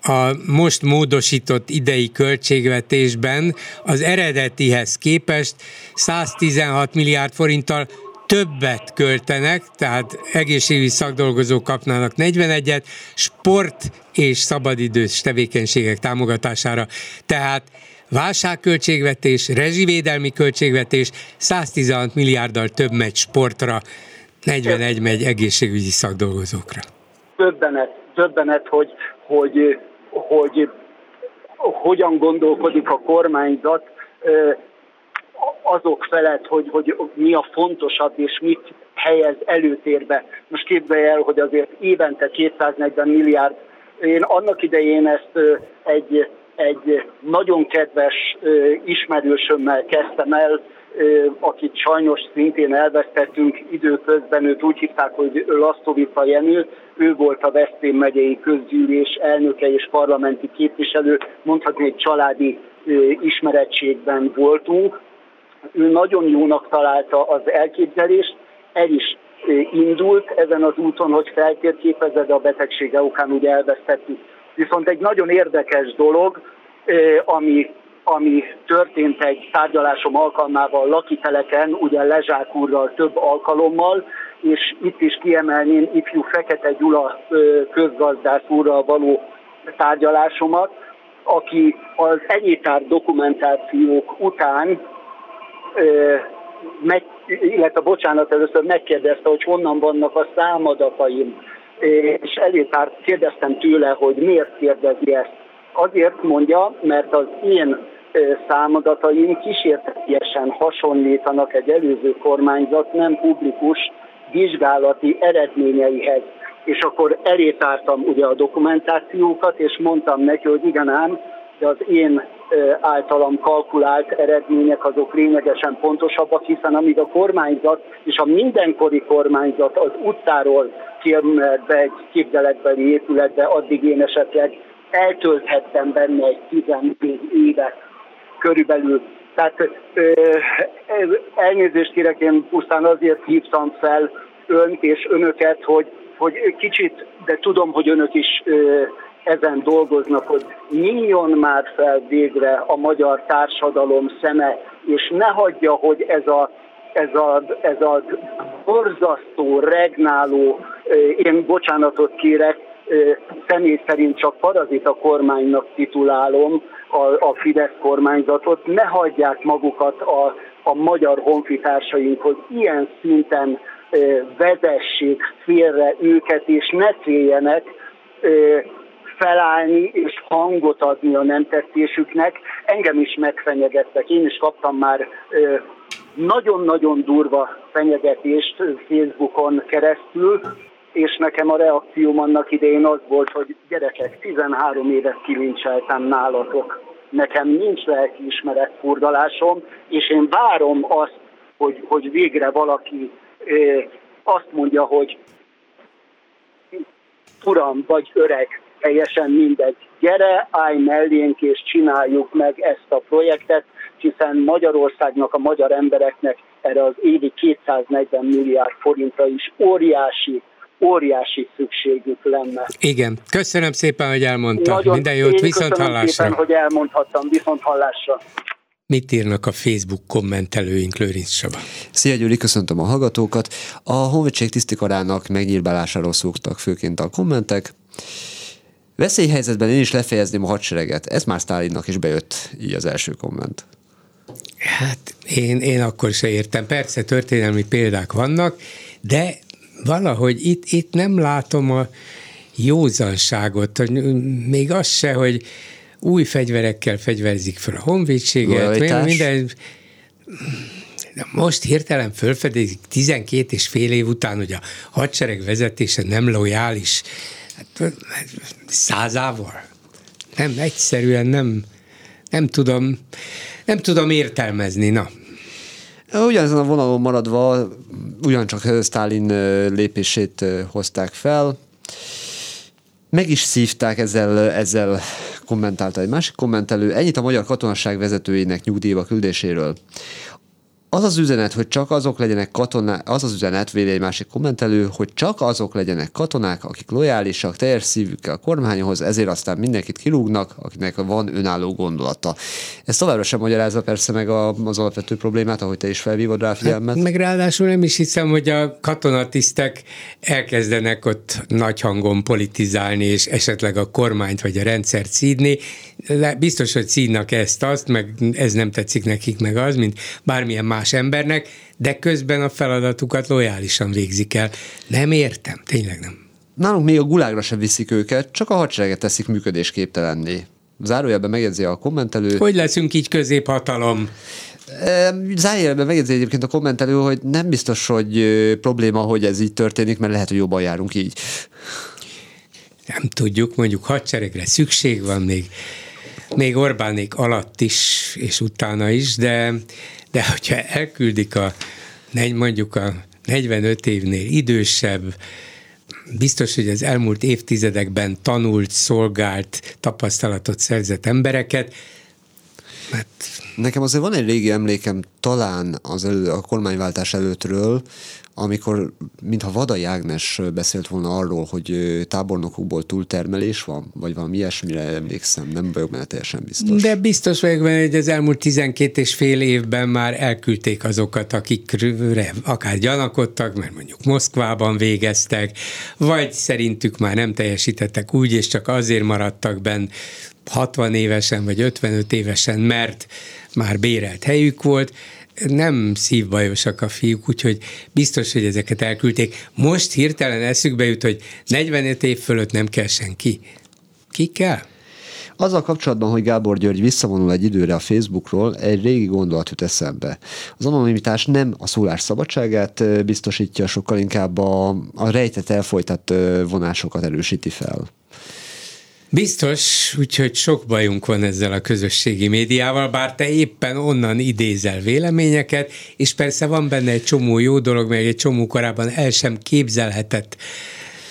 a most módosított idei költségvetésben az eredetihez képest 116 milliárd forinttal többet költenek, tehát egészségügyi szakdolgozók kapnának 41-et, sport és szabadidős tevékenységek támogatására. Tehát válságköltségvetés, rezsivédelmi költségvetés, 116 milliárddal több megy sportra, 41 megy egészségügyi szakdolgozókra. Többenet, többenet, hogy, hogy, hogy hogyan gondolkodik a kormányzat azok felett, hogy, hogy mi a fontosabb és mit helyez előtérbe. Most képzelj el, hogy azért évente 240 milliárd, én annak idején ezt egy egy nagyon kedves ismerősömmel kezdtem el, akit sajnos szintén elvesztettünk időközben, őt úgy hívták, hogy Lasztovica Jenő, ő volt a Veszprém megyei közgyűlés elnöke és parlamenti képviselő, mondhatni egy családi ismerettségben voltunk. Ő nagyon jónak találta az elképzelést, el is indult ezen az úton, hogy feltérképezed a betegsége okán ugye elvesztettük Viszont egy nagyon érdekes dolog, ami, ami történt egy tárgyalásom alkalmával lakiteleken, ugye Lezsák úrral több alkalommal, és itt is kiemelném ifjú Fekete Gyula közgazdász úrral való tárgyalásomat, aki az enyétár dokumentációk után meg, illetve bocsánat, először megkérdezte, hogy honnan vannak a számadataim és Elétárt kérdeztem tőle, hogy miért kérdezi ezt. Azért mondja, mert az én számadataim kísértetiesen hasonlítanak egy előző kormányzat nem publikus vizsgálati eredményeihez. És akkor elétártam ugye a dokumentációkat, és mondtam neki, hogy igen ám, de az én általam kalkulált eredmények azok lényegesen pontosabbak, hiszen amíg a kormányzat és a mindenkori kormányzat az utcáról kiemelt egy képzeletbeli épületbe, addig én esetleg eltölthettem benne egy 14 évet körülbelül. Tehát ö, elnézést kérek, én pusztán azért hívtam fel önt és önöket, hogy, hogy kicsit, de tudom, hogy önök is ö, ezen dolgoznak, hogy nyíljon már fel végre a magyar társadalom szeme, és ne hagyja, hogy ez a ez a, ez a borzasztó, regnáló, én bocsánatot kérek, személy szerint csak parazita kormánynak titulálom a, a Fidesz kormányzatot, ne hagyják magukat a, a magyar honfitársaink, hogy ilyen szinten vezessék félre őket, és ne féljenek felállni és hangot adni a nem tetszésüknek. Engem is megfenyegettek, én is kaptam már nagyon-nagyon durva fenyegetést Facebookon keresztül, és nekem a reakcióm annak idején az volt, hogy gyerekek, 13 évet kilincseltem nálatok, nekem nincs lelkiismeret furdalásom, és én várom azt, hogy, hogy végre valaki azt mondja, hogy uram vagy öreg, teljesen mindegy, gyere, állj mellénk és csináljuk meg ezt a projektet, hiszen Magyarországnak, a magyar embereknek erre az évi 240 milliárd forintra is óriási óriási szükségük lenne. Igen, köszönöm szépen, hogy elmondta. Nagyon Minden jót, viszont hallásra. szépen, hogy elmondhattam, viszont hallásra. Mit írnak a Facebook kommentelőink, Lőrinc Saba? Szia Gyuri, köszöntöm a hallgatókat. A honvédség tisztikarának megnyírbálásáról szoktak főként a kommentek. Veszélyhelyzetben én is lefejezném a hadsereget. Ez már Stálinnak is bejött, így az első komment. Hát én, én akkor se értem. Persze történelmi példák vannak, de valahogy itt, itt nem látom a józanságot, hogy még az se, hogy új fegyverekkel fegyverzik fel a honvédséget, minden, most hirtelen fölfedezik 12 és fél év után, hogy a hadsereg vezetése nem lojális, hát, százával. Nem, egyszerűen nem, nem tudom, nem tudom értelmezni, na. Ugyanezen a vonalon maradva, ugyancsak Stalin lépését hozták fel, meg is szívták ezzel, ezzel kommentálta egy másik kommentelő, ennyit a magyar katonasság vezetőinek nyugdíjba küldéséről az az üzenet, hogy csak azok legyenek katonák, az az üzenet, véli egy másik kommentelő, hogy csak azok legyenek katonák, akik lojálisak, teljes szívükkel a kormányhoz, ezért aztán mindenkit kilúgnak, akinek van önálló gondolata. Ez továbbra sem magyarázza persze meg a, az alapvető problémát, ahogy te is felvívod rá figyelmet. Hát, meg ráadásul nem is hiszem, hogy a katonatisztek elkezdenek ott nagy hangon politizálni, és esetleg a kormányt vagy a rendszert szídni. Biztos, hogy szídnak ezt, azt, meg ez nem tetszik nekik, meg az, mint bármilyen más más embernek, de közben a feladatukat lojálisan végzik el. Nem értem, tényleg nem. Nálunk még a gulágra sem viszik őket, csak a hadsereget teszik működésképtelenné. Zárójelben megjegyzi a kommentelő. Hogy leszünk így középhatalom? Zárójelben megjegyzi egyébként a kommentelő, hogy nem biztos, hogy probléma, hogy ez így történik, mert lehet, hogy jobban járunk így. Nem tudjuk, mondjuk hadseregre szükség van még, még Orbánék alatt is, és utána is, de de hogyha elküldik a mondjuk a 45 évnél idősebb, biztos, hogy az elmúlt évtizedekben tanult, szolgált, tapasztalatot szerzett embereket, Hát... Nekem azért van egy régi emlékem talán az elő, a kormányváltás előttről, amikor mintha Vadai Ágnes beszélt volna arról, hogy tábornokokból túltermelés van, vagy valami ilyesmire emlékszem, nem vagyok benne teljesen biztos. De biztos vagyok benne, hogy az elmúlt 12 és fél évben már elküldték azokat, akikre akár gyanakodtak, mert mondjuk Moszkvában végeztek, vagy szerintük már nem teljesítettek úgy, és csak azért maradtak benn 60 évesen vagy 55 évesen, mert már bérelt helyük volt, nem szívbajosak a fiúk, úgyhogy biztos, hogy ezeket elküldték. Most hirtelen eszükbe jut, hogy 45 év fölött nem kell senki. Ki kell? Azzal kapcsolatban, hogy Gábor György visszavonul egy időre a Facebookról, egy régi gondolat jut eszembe. Az anonimitás nem a szólás szabadságát biztosítja, sokkal inkább a, a rejtett elfolytat vonásokat erősíti fel. Biztos, úgyhogy sok bajunk van ezzel a közösségi médiával, bár te éppen onnan idézel véleményeket, és persze van benne egy csomó jó dolog, meg egy csomó korábban el sem képzelhetett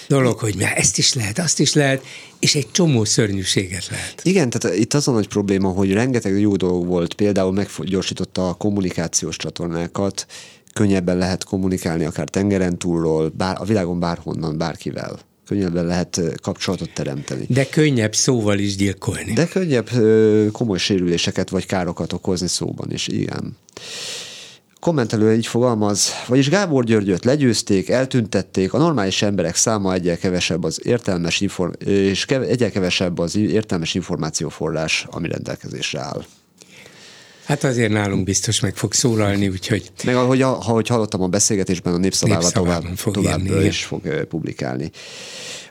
dolog, hogy már ezt is lehet, azt is lehet, és egy csomó szörnyűséget lehet. Igen, tehát itt az a nagy probléma, hogy rengeteg jó dolog volt, például meggyorsította a kommunikációs csatornákat, könnyebben lehet kommunikálni akár tengeren túlról, bár, a világon bárhonnan, bárkivel könnyebben lehet kapcsolatot teremteni. De könnyebb szóval is gyilkolni. De könnyebb komoly sérüléseket vagy károkat okozni szóban is, igen. Kommentelő így fogalmaz, vagyis Gábor Györgyöt legyőzték, eltüntették, a normális emberek száma egyel kevesebb az értelmes inform- és kev- egyel kevesebb az értelmes információforrás, ami rendelkezésre áll. Hát azért nálunk biztos meg fog szólalni, úgyhogy... Meg ahogy, ahogy hallottam a beszélgetésben, a Népszavával tovább, fog tovább írni, is fog publikálni.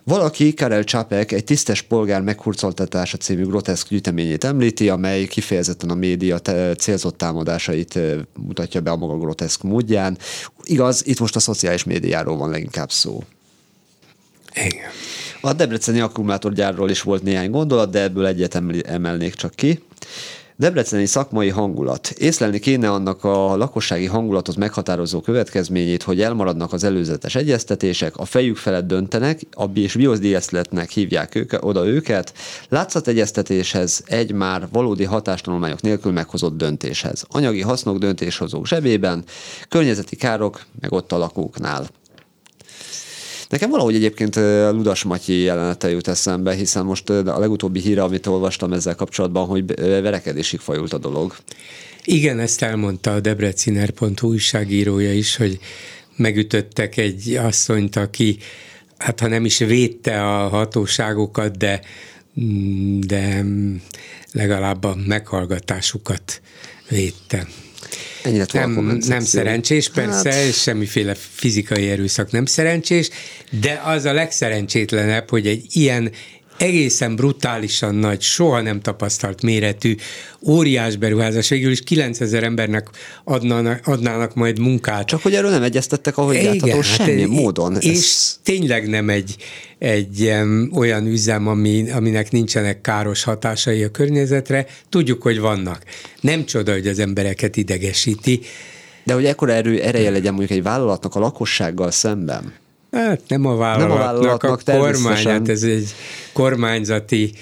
Valaki, Karel Csapek, egy tisztes polgár meghurcoltatása című groteszk gyűjteményét említi, amely kifejezetten a média célzott támadásait mutatja be a maga groteszk módján. Igaz, itt most a szociális médiáról van leginkább szó. Igen. A debreceni akkumulátorgyárról is volt néhány gondolat, de ebből egyet emelnék csak ki. Debreceni szakmai hangulat. Észlelni kéne annak a lakossági hangulatot meghatározó következményét, hogy elmaradnak az előzetes egyeztetések, a fejük felett döntenek, a és biozdíjeszletnek hívják őke, oda őket, látszategyeztetéshez egy már valódi hatástanulmányok nélkül meghozott döntéshez. Anyagi hasznok döntéshozók zsebében, környezeti károk meg ott a lakóknál. Nekem valahogy egyébként Ludas Matyi jelenete jut eszembe, hiszen most a legutóbbi híre, amit olvastam ezzel kapcsolatban, hogy verekedésig fajult a dolog. Igen, ezt elmondta a debreciner.hu újságírója is, hogy megütöttek egy asszonyt, aki hát ha nem is védte a hatóságokat, de, de legalább a meghallgatásukat védte. Ennyire nem, nem szerencsés, persze, hát... semmiféle fizikai erőszak nem szerencsés, de az a legszerencsétlenebb, hogy egy ilyen egészen brutálisan nagy, soha nem tapasztalt méretű, óriás beruházás, végül is 9000 embernek adnának, adnának majd munkát. Csak hogy erről nem egyeztettek, ahogy Igen, látható, hát semmi módon. És ez... tényleg nem egy, egy um, olyan üzem, ami, aminek nincsenek káros hatásai a környezetre. Tudjuk, hogy vannak. Nem csoda, hogy az embereket idegesíti. De hogy ekkora erő, ereje legyen mondjuk egy vállalatnak a lakossággal szemben. Hát nem a vállalatnak, nem a, vállalatnak, a kormány, hát ez egy kormányzati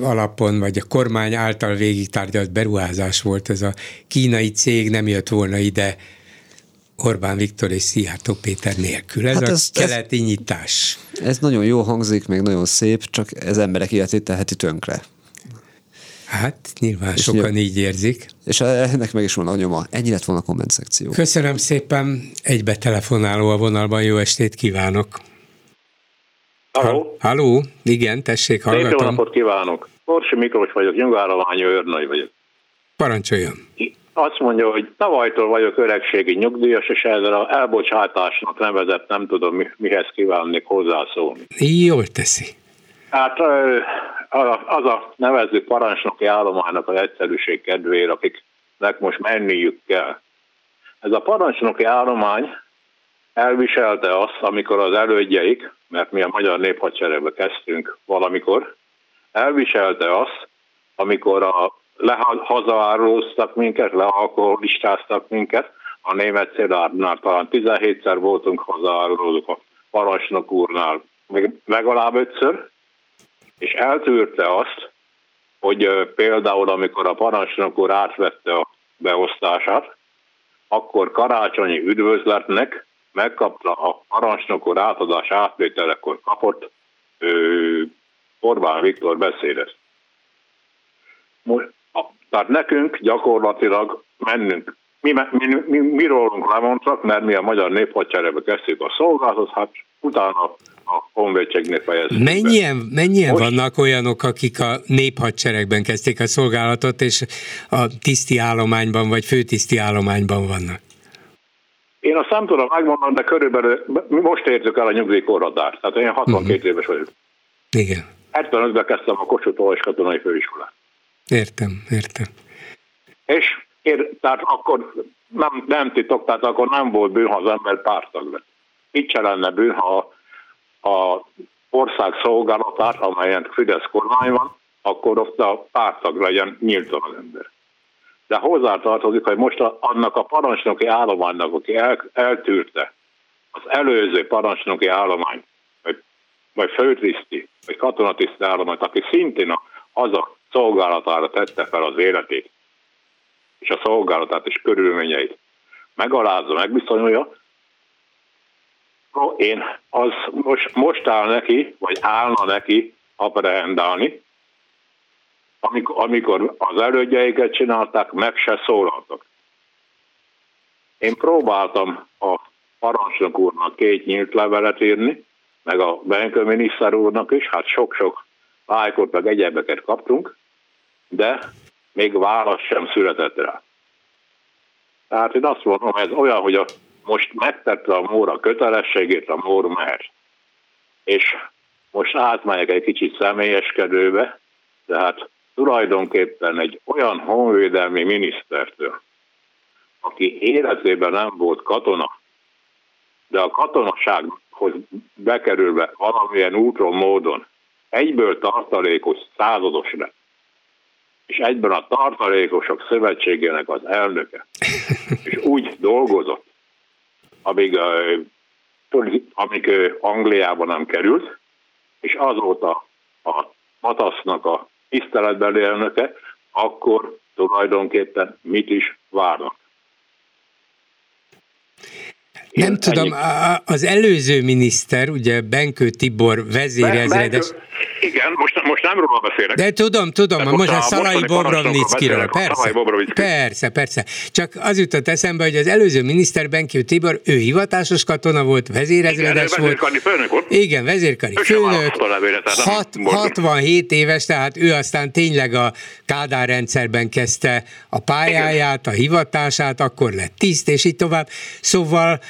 alapon, vagy a kormány által végigtárgyalt beruházás volt, ez a kínai cég nem jött volna ide Orbán Viktor és Szijjártó Péter nélkül. Ez hát ez, a keleti ez, nyitás. Ez nagyon jó hangzik, meg nagyon szép, csak ez emberek életét teheti tönkre. Hát nyilván és sokan nyilván, így érzik. És ennek meg is van a nyoma. Ennyi lett volna a komment szekció. Köszönöm szépen, egybe telefonáló a vonalban, jó estét kívánok! Halló? Halló, igen, tessék, hallgatom. Szép jó napot kívánok! Orsi Miklós vagyok, nyugállományi őrnagy vagyok. Parancsoljon! Azt mondja, hogy tavalytól vagyok öregségi nyugdíjas, és ezzel a elbocsátásnak nevezett, nem tudom mi, mihez kívánnék hozzászólni. Jól teszi. Hát az a nevező parancsnoki állománynak az egyszerűség kedvéért, akiknek most menniük kell. Ez a parancsnoki állomány elviselte azt, amikor az elődjeik, mert mi a magyar néphadseregbe kezdtünk valamikor, elviselte azt, amikor a hazaárulóztak minket, lealkoholistáztak minket, a német Szilárdnál talán 17-szer voltunk hazaárulózók a parancsnok úrnál, még legalább ötször, és eltűrte azt, hogy például amikor a parancsnok úr átvette a beosztását, akkor karácsonyi üdvözletnek megkapta a parancsnok úr átadás átvételekor kapott ő, Orbán Viktor beszédet. Most, tehát nekünk gyakorlatilag mennünk mi, mi, mi, mi rólunk lemondtak, mert mi a magyar néphadseregbe kezdtük a szolgálatot, hát utána a honvédségnél fejeztük Mennyien, mennyien Most... vannak olyanok, akik a néphadseregben kezdték a szolgálatot, és a tiszti állományban, vagy főtiszti állományban vannak? Én azt nem tudom megmondani, de körülbelül most értük el a nyugdíjkorhatárt, tehát én 62 uh-huh. éves vagyok. Igen. 75-ben kezdtem a Kossuth katonai főiskolát. Értem, értem. És én, tehát akkor nem, nem titok, tehát akkor nem volt bűn, ha az ember pártag lett. Itt se lenne bűn, ha a ország szolgálatát, amelyen Fidesz kormány van, akkor ott a pártag legyen nyíltan az ember. De hozzátartozik, hogy most annak a parancsnoki állománynak, aki el, eltűrte az előző parancsnoki állomány, vagy, vagy főtiszti, vagy katonatiszti állományt, aki szintén a, az a szolgálatára tette fel az életét, és a szolgálatát és körülményeit megalázza, megviszonyolja, én az most, most áll neki, vagy állna neki apprehendálni, amikor, amikor az elődjeiket csinálták, meg se szólaltak. Én próbáltam a parancsnok úrnak két nyílt levelet írni, meg a Benkő miniszter úrnak is, hát sok-sok lájkot, meg egyebeket kaptunk, de még válasz sem született rá. Tehát én azt mondom, ez olyan, hogy a, most megtette a móra kötelességét, a mór mehet. És most átmegyek egy kicsit személyeskedőbe, tehát tulajdonképpen egy olyan honvédelmi minisztertől, aki életében nem volt katona, de a katonasághoz bekerülve valamilyen úton, módon egyből tartalékos százados lett, és egyben a tartalékosok szövetségének az elnöke, és úgy dolgozott, amíg, amíg Angliában nem került, és azóta a Matasznak a tiszteletbeli elnöke, akkor tulajdonképpen mit is várnak. Nem Én tudom, ennyi... az előző miniszter, ugye Benkő Tibor vezérezredes... Igen, most, most nem róla beszélek. De tudom, tudom, most, most a Szalai Bobrovnickiről. Persze, persze, persze. Csak az jutott eszembe, hogy az előző miniszter Benkő Tibor, ő hivatásos katona volt, vezérezredes Igen, volt. Vezérkari főnök volt. Igen, vezérkari ő főnök. Hat, 67 éves, tehát ő aztán tényleg a Kádár rendszerben kezdte a pályáját, a hivatását, akkor lett tiszt, és így tovább. Szóval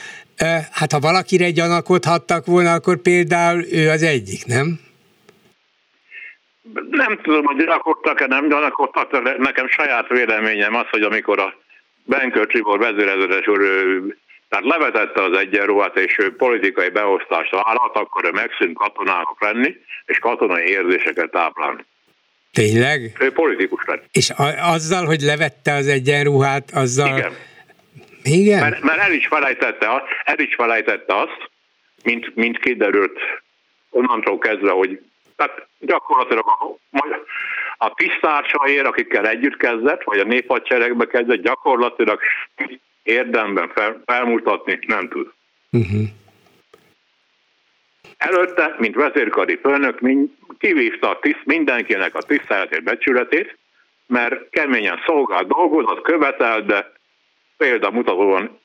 Hát ha valakire gyanakodhattak volna, akkor például ő az egyik, nem? Nem tudom, hogy gyanakodtak-e, nem gyanakodtak, de nekem saját véleményem az, hogy amikor a Benkő Csibor vezéreződes úr tehát levetette az egyenruhát, és ő politikai beosztást vállalt, akkor ő megszűnt katonának lenni, és katonai érzéseket táplálni. Tényleg? Ő politikus lett. És a- azzal, hogy levette az egyenruhát, azzal... Igen. Igen? Mert, mert el, is felejtette, el is felejtette azt, mint, mint kiderült onnantól kezdve, hogy tehát gyakorlatilag a, a tisztársaért, akikkel együtt kezdett, vagy a néphadseregbe kezdett, gyakorlatilag érdemben fel, felmutatni nem tud. Uh-huh. Előtte, mint vezérkari főnök, kivívta a tiszt, mindenkinek a tiszteletét, becsületét, mert keményen szolgált, dolgozott, követel, de példamutatóan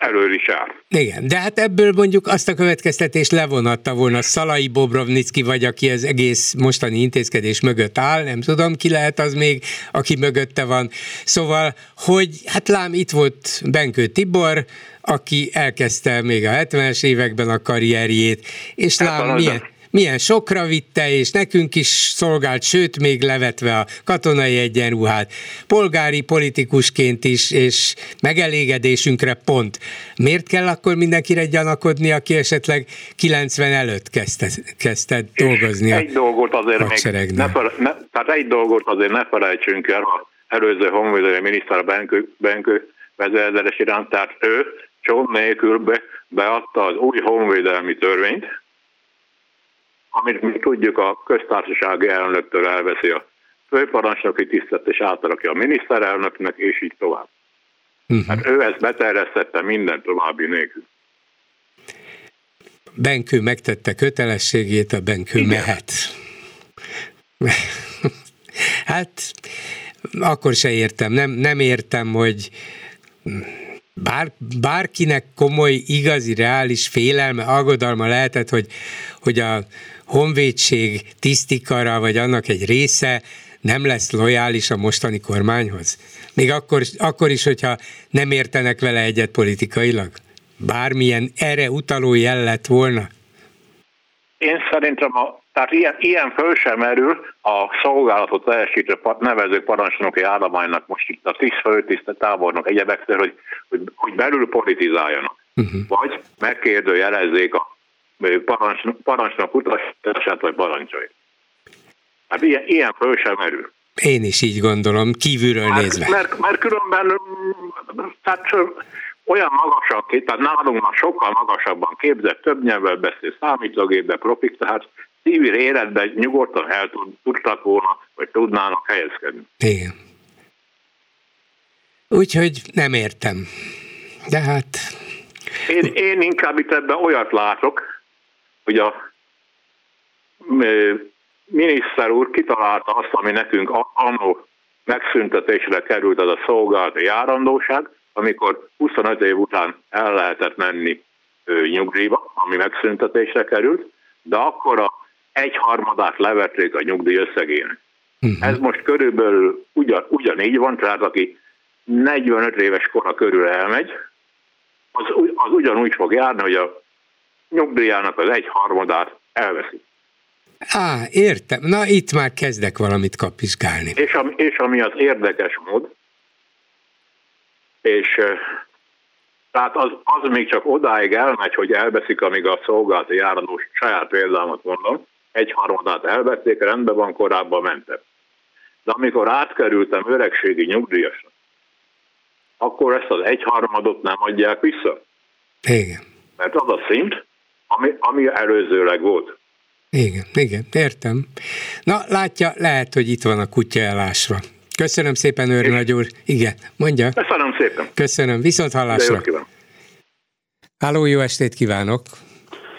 elől is áll. Igen, de hát ebből mondjuk azt a következtetést levonatta volna Szalai Bobrovnicki, vagy aki az egész mostani intézkedés mögött áll, nem tudom, ki lehet az még, aki mögötte van. Szóval, hogy hát lám, itt volt Benkő Tibor, aki elkezdte még a 70-es években a karrierjét, és hát lám, milyen, milyen sokra vitte, és nekünk is szolgált, sőt, még levetve a katonai egyenruhát, polgári politikusként is, és megelégedésünkre pont. Miért kell akkor mindenkire gyanakodni, aki esetleg 90 előtt kezdte, kezdte dolgozni egy dolgot azért még ne, fele, ne, tehát egy dolgot azért ne felejtsünk el, ha előző honvédelmi miniszter Benkő, Benkő vezérzeles iránt, tehát ő csont nélkül be, beadta az új honvédelmi törvényt, amit mi tudjuk, a köztársasági elnöktől elveszi a főparancsnoki tisztet, és átalakja a miniszterelnöknek, és így tovább. Uh-huh. Hát ő ezt beterjesztette minden további nélkül. Benkő megtette kötelességét, a Benkő Igen. mehet. hát akkor se értem, nem, nem értem, hogy bár, bárkinek komoly, igazi, reális félelme, aggodalma lehetett, hogy, hogy a honvédség tisztikara, vagy annak egy része nem lesz lojális a mostani kormányhoz? Még akkor, akkor is, hogyha nem értenek vele egyet politikailag? Bármilyen erre utaló jel lett volna? Én szerintem a, tehát ilyen, ilyen föl sem merül a szolgálatot teljesítő nevező parancsnoki állománynak most itt a tiszt, főtiszt, tábornok egyebekről, hogy, hogy, hogy belül politizáljanak. Uh-huh. Vagy megkérdőjelezzék a parancsnok, parancsnok utasítását vagy parancsait. Hát ilyen, ilyen föl sem merül. Én is így gondolom, kívülről hát, nézve. Mert, mert különben tehát olyan magasabb, tehát nálunk már sokkal magasabban képzett, több nyelvvel beszél, számítógépbe propik, tehát civil életben nyugodtan el tudtak volna, vagy tudnának helyezkedni. Igen. Úgyhogy nem értem. De hát... Én, én inkább itt ebben olyat látok, hogy a miniszter úr kitalálta azt, ami nekünk annó megszüntetésre került, az a szolgálati járandóság, amikor 25 év után el lehetett menni nyugdíjba, ami megszüntetésre került, de akkor a egyharmadát levették a nyugdíj összegének. Uh-huh. Ez most körülbelül ugyan, ugyanígy van, tehát aki 45 éves kora körül elmegy, az, az ugyanúgy fog járni, hogy a nyugdíjának az egy harmadát elveszi. Á, értem. Na, itt már kezdek valamit kapizsgálni. És, ami, és ami az érdekes mód, és tehát az, az még csak odáig elmegy, hogy elveszik, amíg a szolgálati járadós saját példámat mondom, egy harmadát elvették, rendben van, korábban mentem. De amikor átkerültem öregségi nyugdíjasra, akkor ezt az egyharmadot nem adják vissza. Igen. Mert az a szint, ami, ami előzőleg volt. Igen, igen, értem. Na, látja, lehet, hogy itt van a kutya elásva. Köszönöm szépen, Őr Nagy úr. Igen, mondja. Köszönöm szépen. Köszönöm, viszont hallásra. Háló, jó estét kívánok.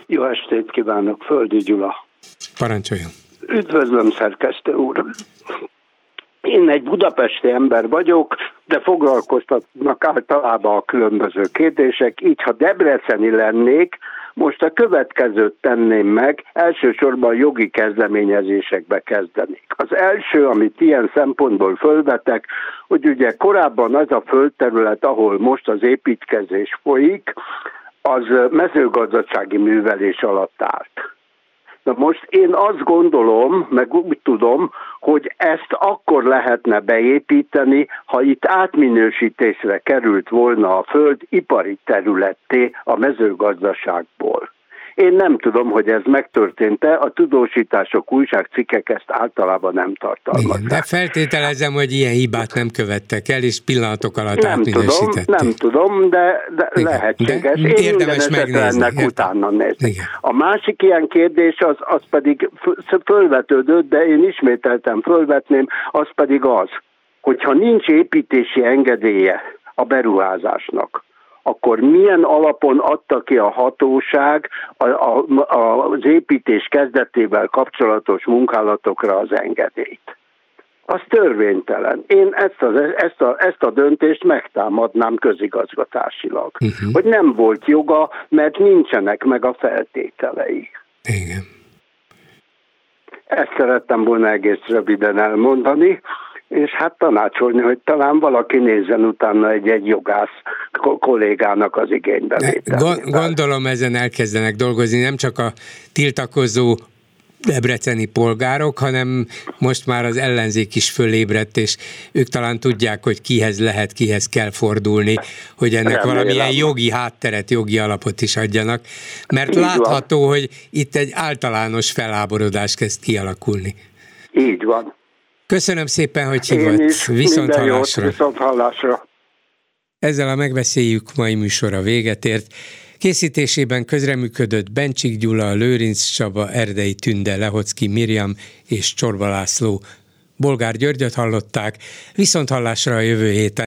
Jó estét kívánok, Földi Gyula. Parancsoljon. Üdvözlöm, szerkesztő úr. Én egy budapesti ember vagyok, de foglalkoztatnak általában a különböző kérdések. Így, ha debreceni lennék, most a következőt tenném meg, elsősorban jogi kezdeményezésekbe kezdenik. Az első, amit ilyen szempontból fölvetek, hogy ugye korábban az a földterület, ahol most az építkezés folyik, az mezőgazdasági művelés alatt állt. Na most én azt gondolom, meg úgy tudom, hogy ezt akkor lehetne beépíteni, ha itt átminősítésre került volna a föld ipari területté a mezőgazdaságból. Én nem tudom, hogy ez megtörtént-e, a tudósítások, újságcikkek ezt általában nem tartalmazzák. de feltételezem, hogy ilyen hibát nem követtek el, és pillanatok alatt nem tudom, nem tudom, de, de Igen. lehetséges. De Én érdemes megnézni. ennek utána nézni. A másik ilyen kérdés az, az pedig fölvetődött, de én ismételtem fölvetném, az pedig az, hogyha nincs építési engedélye a beruházásnak, akkor milyen alapon adta ki a hatóság a, a, a, az építés kezdetével kapcsolatos munkálatokra az engedélyt? Az törvénytelen. Én ezt, az, ezt, a, ezt a döntést megtámadnám közigazgatásilag. Uh-huh. Hogy nem volt joga, mert nincsenek meg a feltételei. Igen. Ezt szerettem volna egész röviden elmondani és hát tanácsolni, hogy talán valaki nézzen utána egy-egy jogász kollégának az igénybe. Gondolom ezen elkezdenek dolgozni, nem csak a tiltakozó debreceni polgárok, hanem most már az ellenzék is fölébredt, és ők talán tudják, hogy kihez lehet, kihez kell fordulni, hogy ennek Remélem. valamilyen jogi hátteret, jogi alapot is adjanak, mert Így látható, van. hogy itt egy általános feláborodás kezd kialakulni. Így van. Köszönöm szépen, hogy hívott. Viszont hallásra. Jót, viszont hallásra. Ezzel a megbeszéljük mai műsora véget ért. Készítésében közreműködött Bencsik Gyula, Lőrinc Csaba, Erdei Tünde, Lehocki Miriam és Csorba László. Bolgár Györgyöt hallották, viszont hallásra a jövő héten.